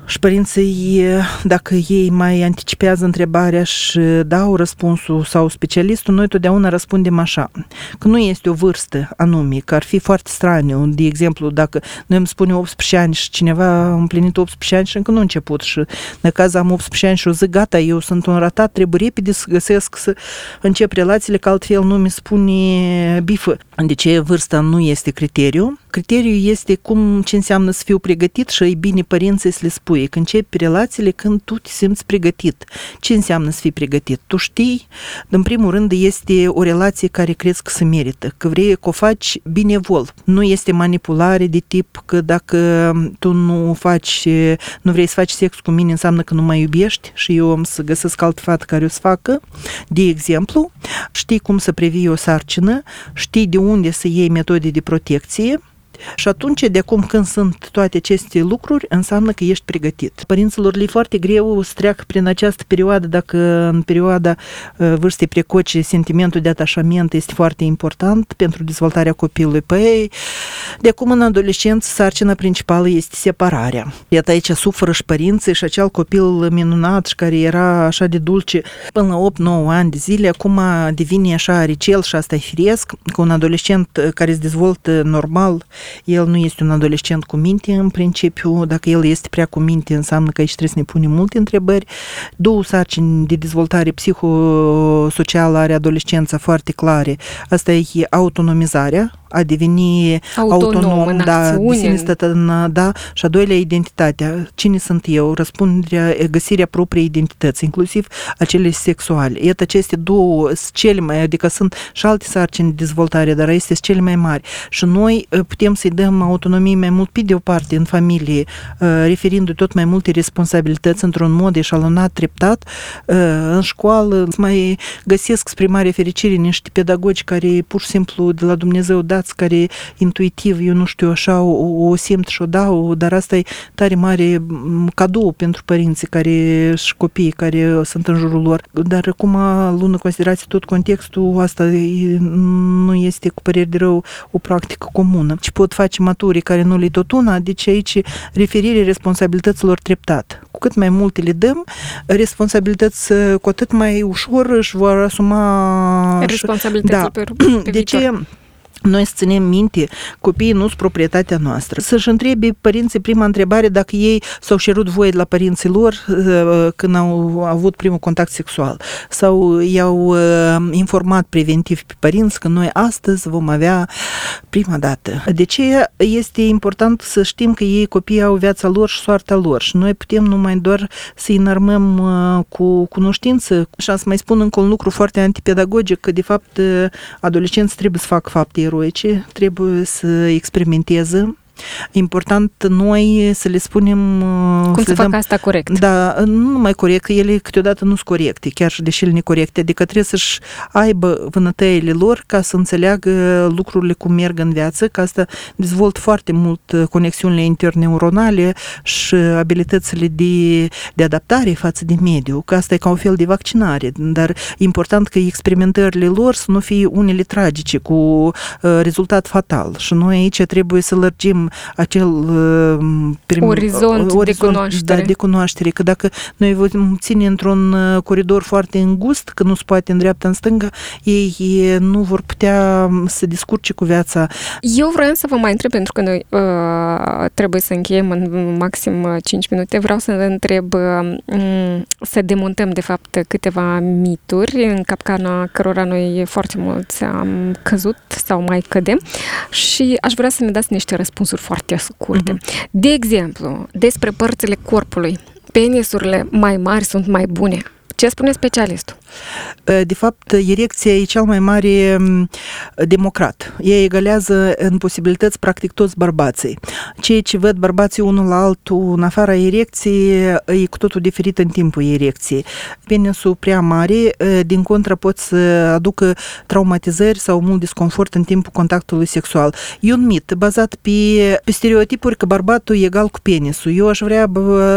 B: și părinții, dacă ei mai anticipează întrebarea și dau răspunsul sau specialistul, noi totdeauna răspundem așa, că nu este o vârstă anume, că ar fi foarte straniu. De exemplu, dacă noi îmi spune 18 ani și cineva a împlinit 18 ani și încă nu a început și în caz am 18 ani și o zic, gata, eu sunt un ratat, trebuie repede să găsesc să încep relațiile, că altfel nu mi spune bifă. De ce vârsta nu este criteriu? Criteriul este cum, ce înseamnă să fiu pregătit și e bine părinții să le spui timpuriu, că începi relațiile când tu te simți pregătit. Ce înseamnă să fii pregătit? Tu știi, în primul rând, este o relație care crezi că se merită, că vrei că o faci binevol. Nu este manipulare de tip că dacă tu nu faci, nu vrei să faci sex cu mine, înseamnă că nu mai iubești și eu am să găsesc alt fată care o să facă. De exemplu, știi cum să previi o sarcină, știi de unde să iei metode de protecție, și atunci, de acum când sunt toate aceste lucruri, înseamnă că ești pregătit. Părinților le e foarte greu să treacă prin această perioadă, dacă în perioada uh, vârstei precoce sentimentul de atașament este foarte important pentru dezvoltarea copilului. Păi, de acum în adolescență, sarcina principală este separarea. Iată aici suferă și părinții și acel copil minunat și care era așa de dulce până la 8-9 ani de zile, acum devine așa ricel și asta e firesc, cu un adolescent care se dezvoltă normal, el nu este un adolescent cu minte în principiu, dacă el este prea cu minte înseamnă că aici trebuie să ne punem multe întrebări. Două sarcini de dezvoltare psihosocială are adolescența foarte clare. Asta e autonomizarea, a deveni autonom, autonom da, de sine stătănă, da, și a doilea identitatea. Cine sunt eu? Răspunderea, găsirea propriei identități, inclusiv acele sexuale. Iată, aceste două sunt cele mai, adică sunt și alte sarcini de dezvoltare, dar este cele mai mari. Și noi putem să-i dăm autonomie mai mult pe de o parte în familie, referindu tot mai multe responsabilități într-un mod eșalonat, treptat. În școală mai găsesc spre mare fericire niște pedagogi care pur și simplu de la Dumnezeu dați dați care intuitiv, eu nu știu, așa o, o simt și o dau, dar asta e tare mare cadou pentru părinții care și copiii care sunt în jurul lor. Dar acum, luând în considerație tot contextul, asta nu este cu păreri de rău o practică comună. Ce pot face maturii care nu le tot una, deci aici referire responsabilităților treptat. Cu cât mai multe le dăm, responsabilități cu atât mai ușor își vor asuma
A: responsabilitățile da. pe, pe
B: De ce noi să ținem minte, copiii nu sunt proprietatea noastră. Să-și întrebe părinții prima întrebare dacă ei s-au cerut voie de la părinții lor uh, când au avut primul contact sexual sau i-au uh, informat preventiv pe părinți că noi astăzi vom avea prima dată. De ce este important să știm că ei copiii au viața lor și soarta lor și noi putem numai doar să-i înarmăm uh, cu cunoștință și am să mai spun încă un lucru foarte antipedagogic că de fapt adolescenții trebuie să facă fapte eroice, trebuie să experimenteze Important noi să le spunem...
A: Uh, Cum să, să facă dăm, asta corect.
B: Da, nu numai corect, ele câteodată nu sunt corecte, chiar și deși ele necorecte, adică trebuie să-și aibă vânătăile lor ca să înțeleagă lucrurile cum merg în viață, ca asta dezvolt foarte mult uh, conexiunile interneuronale și abilitățile de, de adaptare față de mediu, că asta e ca un fel de vaccinare, dar e important că experimentările lor să nu fie unele tragice, cu uh, rezultat fatal. Și noi aici trebuie să lărgim acel uh,
A: prim, orizont, orizont de cunoaștere.
B: Da, de cunoaștere, că dacă noi vom ține într-un uh, coridor foarte îngust, că nu se poate în dreapta, în stânga, ei nu vor putea să discurce cu viața.
A: Eu vreau să vă mai întreb, pentru că noi uh, trebuie să încheiem în maxim 5 uh, minute, vreau să întreb uh, să demontăm, de fapt, câteva mituri în capcana cărora noi foarte mulți am căzut sau mai cădem și aș vrea să ne dați niște răspunsuri răspunsuri foarte scurte. Uh-huh. De exemplu, despre părțile corpului. Penisurile mai mari sunt mai bune. Ce spune specialistul?
B: De fapt, erecția e cel mai mare democrat. Ea egalează în posibilități practic toți bărbații. Ceea ce văd bărbații unul la altul în afara erecției e cu totul diferit în timpul erecției. Penisul prea mare, din contră, pot să aducă traumatizări sau mult disconfort în timpul contactului sexual. E un mit bazat pe, pe stereotipuri că bărbatul e egal cu penisul. Eu aș vrea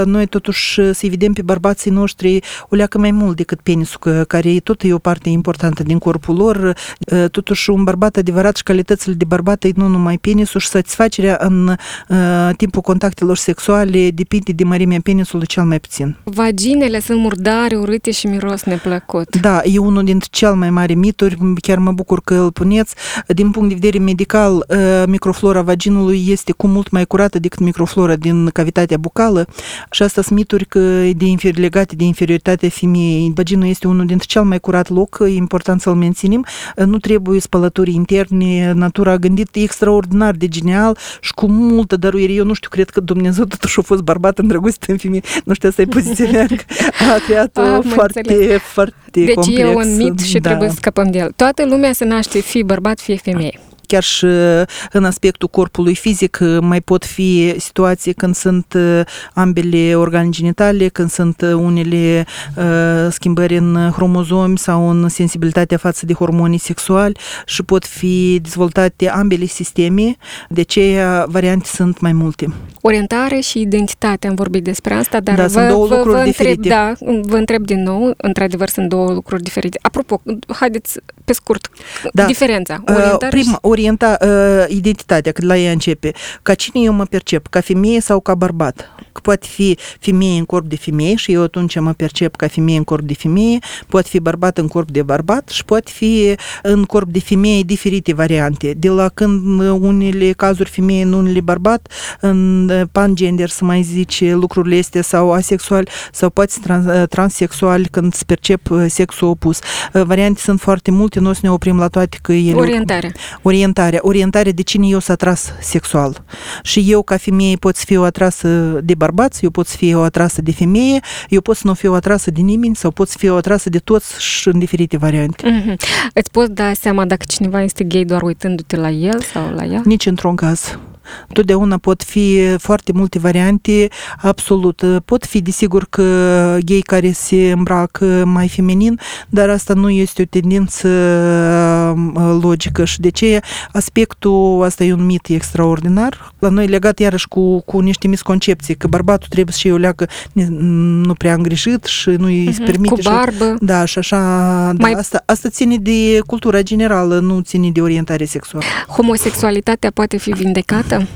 B: noi totuși să vedem pe bărbații noștri o leacă mai mult decât penisul, că care tot e o parte importantă din corpul lor. Totuși, un bărbat adevărat și calitățile de bărbat e nu numai penisul și satisfacerea în timpul contactelor sexuale depinde de mărimea penisului cel mai puțin.
A: Vaginele sunt murdare, urâte și miros neplăcut.
B: Da, e unul dintre cel mai mari mituri, chiar mă bucur că îl puneți. Din punct de vedere medical, microflora vaginului este cu mult mai curată decât microflora din cavitatea bucală și asta sunt mituri că de inferi, legate de inferioritatea femeii femeii, vaginul este unul dintre cel mai curat loc, e important să-l menținem, nu trebuie spălături interne, natura a gândit extraordinar de genial și cu multă dăruire. Eu nu știu, cred că Dumnezeu totuși a fost bărbat îndrăgostit în femeie, nu știu să-i poziționească, a creat-o
A: Am
B: foarte,
A: înțeles.
B: foarte
A: Deci
B: complex.
A: e un mit și
B: da.
A: trebuie să scăpăm de el. Toată lumea se naște fie bărbat, fie femeie.
B: Chiar și în aspectul corpului fizic mai pot fi situații când sunt ambele organe genitale, când sunt unele uh, schimbări în hromozomi sau în sensibilitatea față de hormonii sexuali și pot fi dezvoltate ambele sisteme, de aceea variante sunt mai multe.
A: Orientare și identitate, am vorbit despre asta, dar
B: Da,
A: vă,
B: sunt două
A: vă,
B: lucruri
A: vă întreb,
B: diferite.
A: da, vă întreb din nou, într-adevăr sunt două lucruri diferite. Apropo, haideți pe scurt,
B: Da.
A: diferența,
B: Uh,
A: orientare
B: Prima,
A: și...
B: orienta, uh, identitatea, când la ea începe. Ca cine eu mă percep? Ca femeie sau ca bărbat? Că poate fi femeie în corp de femeie și eu atunci mă percep ca femeie în corp de femeie, poate fi bărbat în corp de bărbat și poate fi în corp de femeie diferite variante. De la când unele cazuri femeie în unele bărbat, în pangender să mai zice lucrurile astea sau asexual sau poate trans, transexual când se percep uh, sexul opus. Uh, Variante sunt foarte multe, nu o să ne oprim la toate că ele
A: Orientare.
B: Orientarea. Orientarea de cine eu sunt atras sexual. Și eu, ca femeie, pot să fiu atrasă de bărbați, eu pot să fiu atrasă de femeie, eu pot să nu fiu atrasă de nimeni sau pot să fiu atrasă de toți și în diferite variante.
A: Mm-hmm. Îți poți da seama dacă cineva este gay doar uitându-te la el sau la ea?
B: Nici într-un caz. Totdeauna pot fi foarte multe variante, absolut. Pot fi, desigur, că gay care se îmbracă mai feminin, dar asta nu este o tendință uh, logică și de ce aspectul, asta e un mit extraordinar, la noi legat iarăși cu, cu niște misconcepții, că bărbatul trebuie să și o leacă nu prea îngrijit și nu îi se permite.
A: Cu
B: și-
A: barbă.
B: da, și așa, da,
A: Mai-
B: asta, asta ține de cultura generală, nu ține de orientare sexuală.
A: Homosexualitatea poate fi vindecată?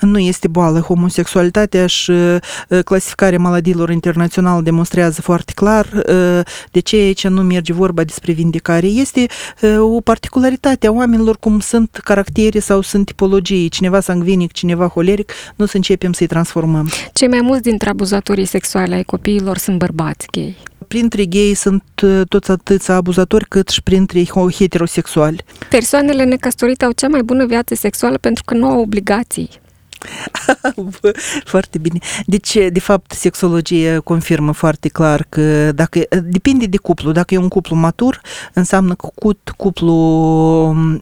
B: Nu este boală. Homosexualitatea și uh, clasificarea maladilor internațional demonstrează foarte clar uh, de ce aici nu merge vorba despre vindecare. Este uh, o particularitate a oamenilor cum sunt caractere sau sunt tipologii. Cineva sangvinic, cineva holeric, nu să începem să-i transformăm.
A: Cei mai mulți dintre abuzatorii sexuale ai copiilor sunt bărbați gay.
B: Printre gay sunt uh, toți atâția abuzatori cât și printre ho- heterosexuali.
A: Persoanele necăsătorite au cea mai bună viață sexuală pentru că nu au obligații.
B: Foarte bine. Deci, de fapt, sexologia confirmă foarte clar că dacă depinde de cuplu. Dacă e un cuplu matur, înseamnă că cu cât cuplu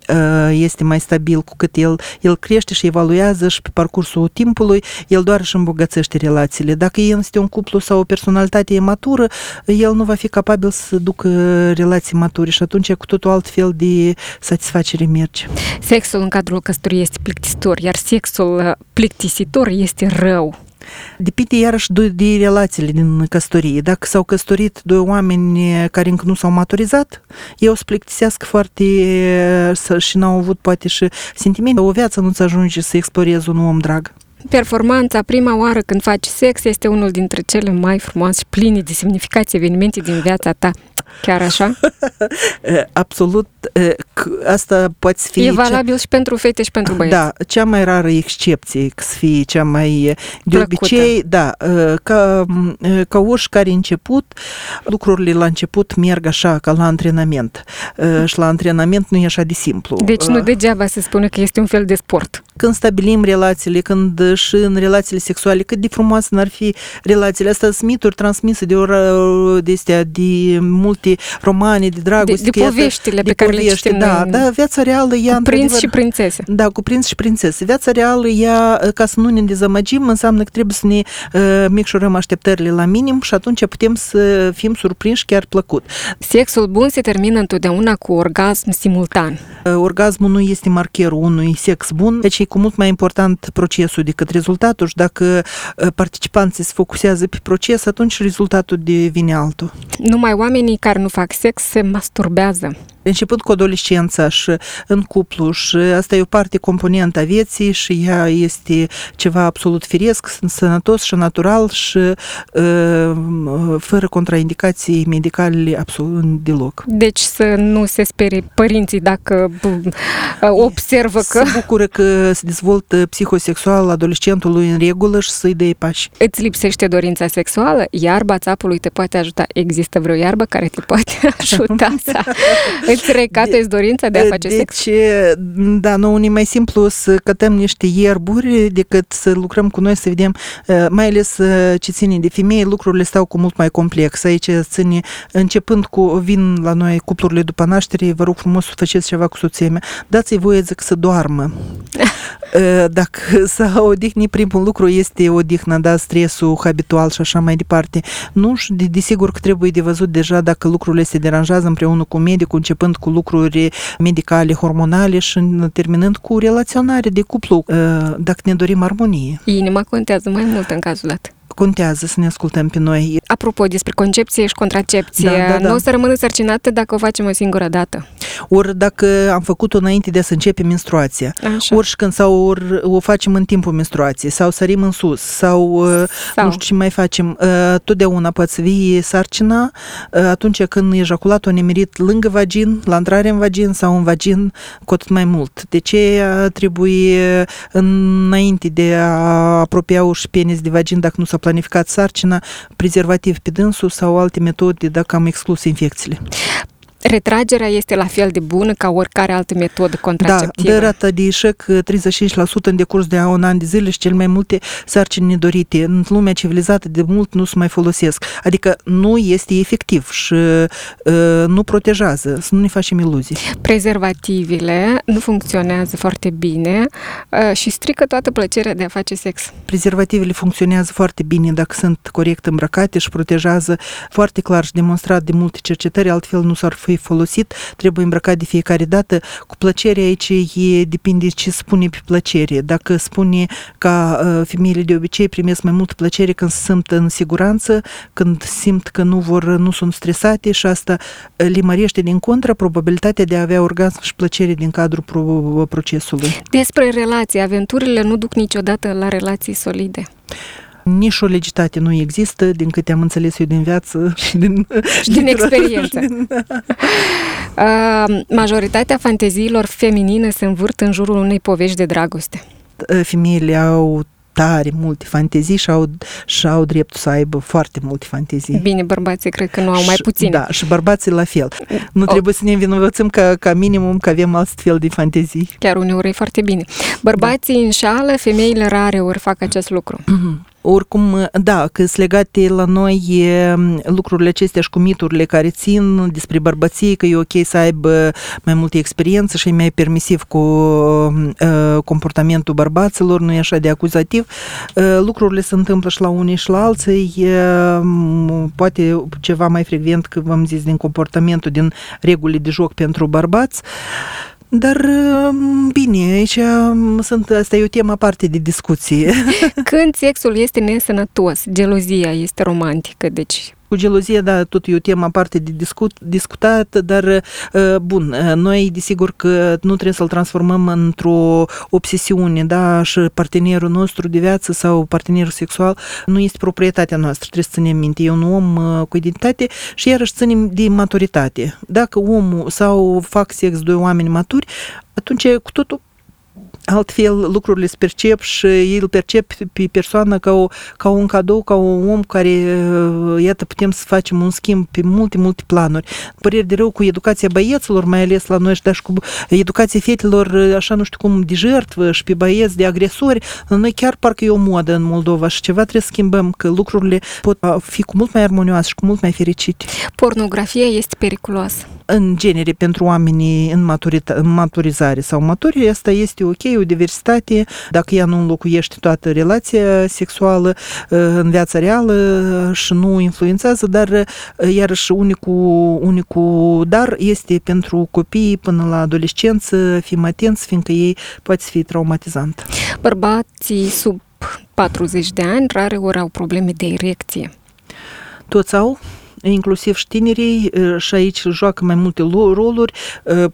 B: uh, este mai stabil, cu cât el, el crește și evaluează și pe parcursul timpului, el doar își îmbogățește relațiile. Dacă el este un cuplu sau o personalitate matură, el nu va fi capabil să ducă relații mature și atunci cu totul alt fel de satisfacere merge.
A: Sexul în cadrul căsătoriei este plictisitor, iar sexul uh, plictisitor este rău.
B: Depinde iarăși de, de relațiile din căsătorie. Dacă s-au căsătorit doi oameni care încă nu s-au maturizat, ei o să plictisească foarte să, și n-au avut poate și sentimente. O viață nu-ți ajunge să explorezi un om drag.
A: Performanța prima oară când faci sex este unul dintre cele mai frumoase și pline de semnificații evenimente din viața ta. Chiar așa?
B: Absolut, c- asta poate să fie...
A: E
B: cea-
A: valabil și pentru fete și pentru băieți.
B: Da, cea mai rară excepție, că să fie cea mai... De
A: Plăcută.
B: obicei, da, ca, ca oricare început, lucrurile la început merg așa, ca la antrenament. Și la antrenament nu e așa de simplu.
A: Deci nu degeaba se spune că este un fel de sport.
B: când stabilim relațiile, când și în relațiile sexuale, cât de frumoase n-ar fi relațiile astea, sunt mituri transmise de, ora, de, astea, de multe romane, de dragoste.
A: De- de
B: că iată,
A: poveștile
B: de
A: pe care le
B: povești,
A: citim
B: da,
A: noi.
B: da, viața reală ea,
A: Cu prinț
B: într-adevăr-
A: și prințese.
B: da, cu prinț și prințese. Viața reală, ea, ca să nu ne dezamăgim, înseamnă că trebuie să ne uh, micșorăm așteptările la minim și atunci putem să fim surprinși chiar plăcut.
A: Sexul bun se termină întotdeauna cu orgasm simultan.
B: Uh, Orgasmul nu este marcherul unui sex bun, deci e cu mult mai important procesul decât rezultatul și dacă uh, participanții se focusează pe proces, atunci rezultatul devine altul.
A: Numai oamenii care nu fac sex se masturbează.
B: Începând cu adolescența și în cuplu și asta e o parte componentă a vieții și ea este ceva absolut firesc, sănătos și natural și uh, fără contraindicații medicale absolut deloc.
A: Deci să nu se sperie părinții dacă observă că...
B: Se bucură că se dezvoltă psihosexual adolescentului în regulă și să-i dea pași.
A: Îți lipsește dorința sexuală? Iarba țapului te poate ajuta. Există vreo iarbă care te poate ajuta să îți recatezi dorința de a face
B: deci,
A: sex?
B: da, nu, e mai simplu să cătăm niște ierburi decât să lucrăm cu noi, să vedem, mai ales ce ține de femei, lucrurile stau cu mult mai complex. Aici ține, începând cu, vin la noi cuplurile după naștere, vă rog frumos să faceți ceva cu soția mea, dați-i voie, zic, să doarmă. Dacă să odihni, primul lucru este odihna, da, stresul habitual și așa mai departe. Nu, și de, desigur că trebuie de văzut deja dacă lucrurile se deranjează împreună cu medicul, începând cu lucruri medicale, hormonale și terminând cu relaționare de cuplu, dacă ne dorim armonie.
A: Inima contează mai mult în cazul dat
B: contează să ne ascultăm pe noi.
A: Apropo despre concepție și contracepție, da, da, da. nu o să rămână sărcinată dacă o facem o singură dată.
B: Ori dacă am făcut-o înainte de a să începe menstruația, Așa. ori și când sau ori o facem în timpul menstruației, sau sărim în sus, sau, sau. nu știu ce mai facem, totdeauna poate să vii sarcina atunci când ejaculatul a nemerit lângă vagin, la intrare în vagin sau în vagin cu atât mai mult. De ce trebuie înainte de a apropia și penis de vagin dacă nu s-a planificat sarcina, prezervativ pe dânsul sau alte metode dacă am exclus infecțiile.
A: Retragerea este la fel de bună ca oricare altă metodă contraceptivă.
B: Da, dă rata de eșec 35% în decurs de un an de zile și cel mai multe sarcini nedorite. În lumea civilizată de mult nu se mai folosesc. Adică nu este efectiv și uh, nu protejează, să nu ne facem iluzii.
A: Prezervativele nu funcționează foarte bine uh, și strică toată plăcerea de a face sex.
B: Prezervativele funcționează foarte bine dacă sunt corect îmbrăcate și protejează foarte clar și demonstrat de multe cercetări, altfel nu s-ar fi fi folosit, trebuie îmbrăcat de fiecare dată. Cu plăcere aici e, depinde ce spune pe plăcere. Dacă spune ca uh, femeile de obicei primesc mai mult plăcere când se simt în siguranță, când simt că nu vor, nu sunt stresate și asta le mărește din contră probabilitatea de a avea orgasm și plăcere din cadrul pro- procesului.
A: Despre relații, aventurile nu duc niciodată la relații solide.
B: Nici o legitate nu există, din câte am înțeles eu din viață
A: și din, și din experiență. Din, uh, majoritatea fanteziilor feminine se învârt în jurul unei povești de dragoste.
B: Femeile au tare multe fantezii și au, și au dreptul să aibă foarte multe fantezii.
A: Bine, bărbații cred că nu au mai puține.
B: Da, și bărbații la fel. Nu oh. trebuie să ne învinovățăm ca, ca minimum că avem alt fel de fantezii.
A: Chiar uneori e foarte bine. Bărbații da. înșală, femeile rare ori fac acest lucru.
B: Mm-hmm. Oricum, da, că sunt legate la noi lucrurile acestea și cu miturile care țin despre bărbăție, că e ok să aibă mai multe experiență și e mai permisiv cu uh, comportamentul bărbaților, nu e așa de acuzativ. Uh, lucrurile se întâmplă și la unii și la alții, uh, poate ceva mai frecvent, că v-am zis, din comportamentul, din regulile de joc pentru bărbați. Dar um, bine, aici um, sunt, asta e o temă aparte de discuție.
A: Când sexul este nesănătos, gelozia este romantică, deci
B: cu gelozie, da, tot e o temă aparte de discut, discutat, dar uh, bun, uh, noi desigur că nu trebuie să-l transformăm într-o obsesiune, da, și partenerul nostru de viață sau partenerul sexual nu este proprietatea noastră, trebuie să ținem minte, e un om uh, cu identitate și iarăși ținem de maturitate. Dacă omul sau fac sex doi oameni maturi, atunci cu totul altfel lucrurile se percep și ei îl percep pe persoană ca, o, ca un cadou, ca un om care, uh, iată, putem să facem un schimb pe multe, multe planuri. Păreri de rău cu educația băieților, mai ales la noi, dar și cu educația fetelor, uh, așa nu știu cum, de jertvă și pe băieți, de agresori, la noi chiar parcă e o modă în Moldova și ceva trebuie să schimbăm, că lucrurile pot fi cu mult mai armonioase și cu mult mai fericite.
A: Pornografia este periculoasă.
B: În genere, pentru oamenii în, maturita- în maturizare sau maturi, asta este ok, o diversitate, dacă ea nu înlocuiește toată relația sexuală uh, în viața reală și nu influențează, dar uh, iarăși unicul, unicul dar este pentru copii până la adolescență, fim atenți, fiindcă ei poate fi traumatizant.
A: Bărbații sub 40 de ani rare ori au probleme de erecție.
B: Toți au, inclusiv și tinerii, și aici joacă mai multe roluri,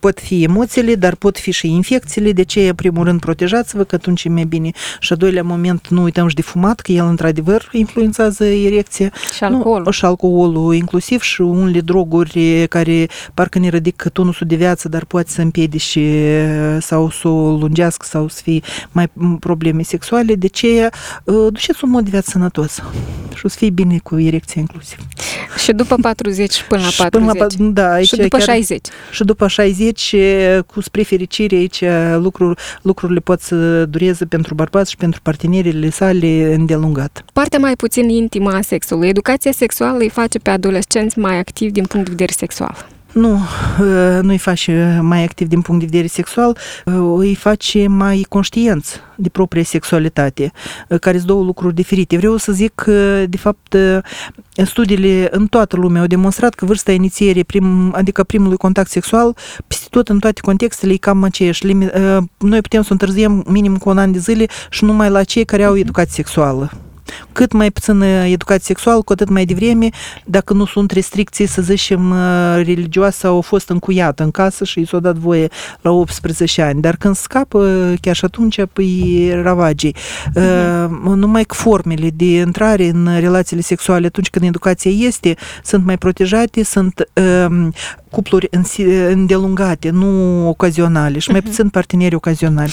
B: pot fi emoțiile, dar pot fi și infecțiile, de ce, în primul rând, protejați-vă, că atunci e mai bine. Și a doilea moment, nu uităm și de fumat, că el, într-adevăr, influențează erecția.
A: Și alcoolul. Nu,
B: și alcoolul, inclusiv și unele droguri care parcă ne ridică tonusul de viață, dar poate să împiedice sau să o lungească sau să fie mai probleme sexuale, de ce duceți un mod de viață sănătos și o să fie bine cu erecția inclusiv.
A: Și după 40 până la 40. Până la,
B: da, aici
A: și după chiar, 60.
B: Și după 60, cu spre fericire, aici lucruri, lucrurile pot să dureze pentru bărbați și pentru partenerile sale îndelungat.
A: Partea mai puțin intimă a sexului. Educația sexuală îi face pe adolescenți mai activi din punct de vedere sexual.
B: Nu, nu-i face mai activ din punct de vedere sexual, îi face mai conștienți de propria sexualitate, care sunt două lucruri diferite. Vreau să zic că, de fapt, studiile în toată lumea au demonstrat că vârsta inițiere, prim, adică primului contact sexual, peste tot în toate contextele e cam aceeași. Noi putem să întârziem minim cu un an de zile și numai la cei care au educație sexuală cât mai puțină educație sexuală, cu atât mai devreme, dacă nu sunt restricții, să zicem, religioase, au fost încuiată în casă și i s-a dat voie la 18 ani. Dar când scapă, chiar și atunci, păi ravagii. Uh-huh. Numai că formele de intrare în relațiile sexuale atunci când educația este, sunt mai protejate, sunt cupluri îndelungate, nu ocazionale și mai puțin parteneri ocazionali.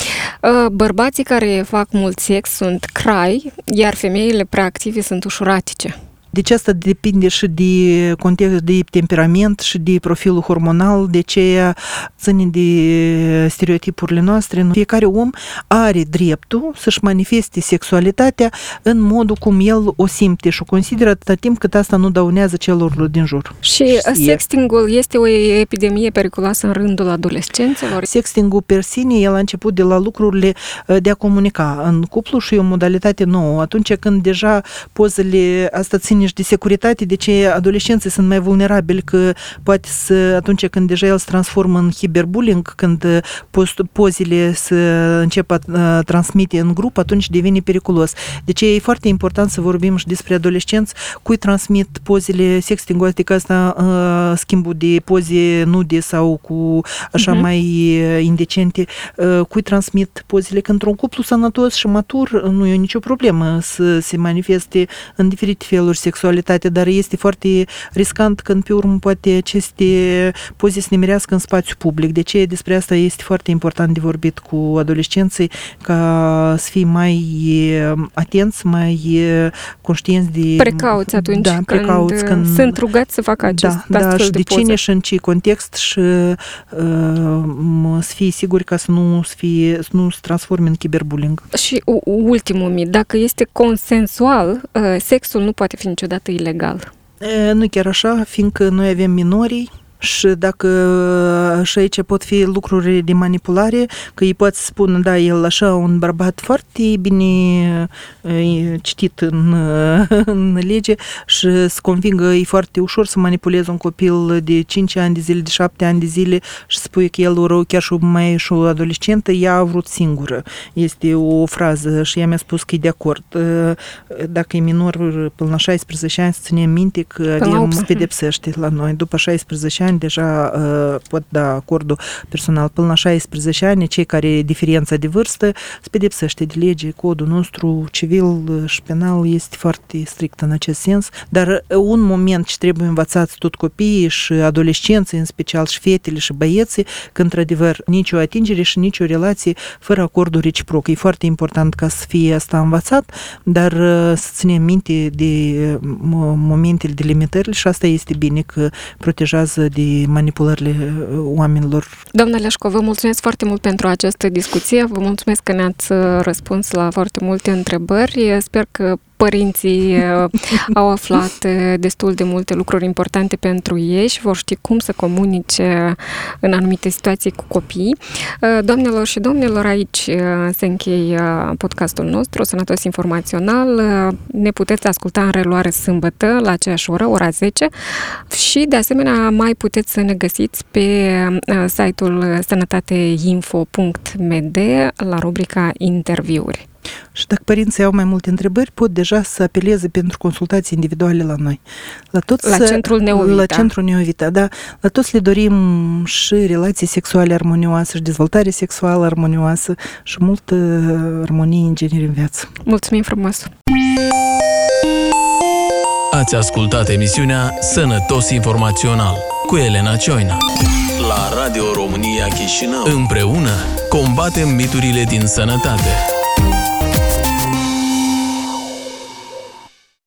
A: Bărbații care fac mult sex sunt crai, iar femeile prea active sunt ușuratice.
B: Deci asta depinde și de context, de temperament și de profilul hormonal, de ce ține de stereotipurile noastre. Fiecare om are dreptul să-și manifeste sexualitatea în modul cum el o simte și o consideră atâta timp cât asta nu dăunează celor din jur.
A: Și sextingul este o epidemie periculoasă în rândul adolescenților?
B: Sextingul per sine, el a început de la lucrurile de a comunica în cuplu și e o modalitate nouă. Atunci când deja pozele, asta ține și de securitate, de ce adolescenții sunt mai vulnerabili, că poate să, atunci când deja el se transformă în hiberbullying, când post, pozele să începe a transmite în grup, atunci devine periculos. Deci e foarte important să vorbim și despre adolescenți, cui transmit pozele sexting adică asta schimbul de poze nude sau cu așa uh-huh. mai indecente, cui transmit pozele, că într-un cuplu sănătos și matur nu e nicio problemă să se manifeste în diferite feluri sexualitate, dar este foarte riscant când pe urmă poate aceste poze să ne mirească în spațiu public. De ce despre asta este foarte important de vorbit cu adolescenții ca să fie mai atenți, mai conștienți de...
A: Precauți atunci da, precauți când, când sunt rugați să facă acest
B: da, da, și de, de cine și în ce context și uh, să fie siguri ca să nu, să, fie, să nu se transforme în kiberbullying.
A: Și ultimul mit, dacă este consensual, sexul nu poate fi niciodată ilegal.
B: Nu chiar așa, fiindcă noi avem minorii și dacă și aici pot fi lucruri de manipulare, că îi pot spune, da, el așa, un bărbat foarte bine citit în, în lege și să convingă, e foarte ușor să manipuleze un copil de 5 ani de zile, de 7 ani de zile și spui că el rău, chiar și mai și o adolescentă, ea a vrut singură. Este o frază și ea mi-a spus că e de acord. Dacă e minor până la 16 ani, să ținem minte că avem pedepsește la noi. După 16 ani ani deja uh, pot da acordul personal până la 16 ani, cei care diferența de vârstă se pedepsește de lege, codul nostru civil și penal este foarte strict în acest sens, dar un moment ce trebuie învățați tot copiii și adolescenții, în special și fetele și băieții, că într-adevăr nicio atingere și nicio relație fără acordul reciproc. E foarte important ca să fie asta învățat, dar să ținem minte de momentele de limitări și asta este bine că protejează de manipulările uh, oamenilor.
A: Doamna Leșco, vă mulțumesc foarte mult pentru această discuție. Vă mulțumesc că ne-ați uh, răspuns la foarte multe întrebări. Sper că părinții uh, au aflat uh, destul de multe lucruri importante pentru ei și vor ști cum să comunice în anumite situații cu copii. Uh, doamnelor și domnilor, aici se încheie podcastul nostru, Sănătos Informațional. Ne puteți asculta în reluare sâmbătă la aceeași oră, ora 10 și de asemenea mai puteți să ne găsiți pe site-ul sănătateinfo.md la rubrica interviuri.
B: Și dacă părinții au mai multe întrebări, pot deja să apeleze pentru consultații individuale la noi.
A: La, toți la centrul Neovita.
B: La centrul Neovita, da. La toți le dorim și relații sexuale armonioase și dezvoltare sexuală armonioasă și multă armonie în genere în viață.
A: Mulțumim frumos!
C: Ați ascultat emisiunea Sănătos Informațional cu Elena Cioina. La Radio România Chișinău. Împreună combatem miturile din sănătate.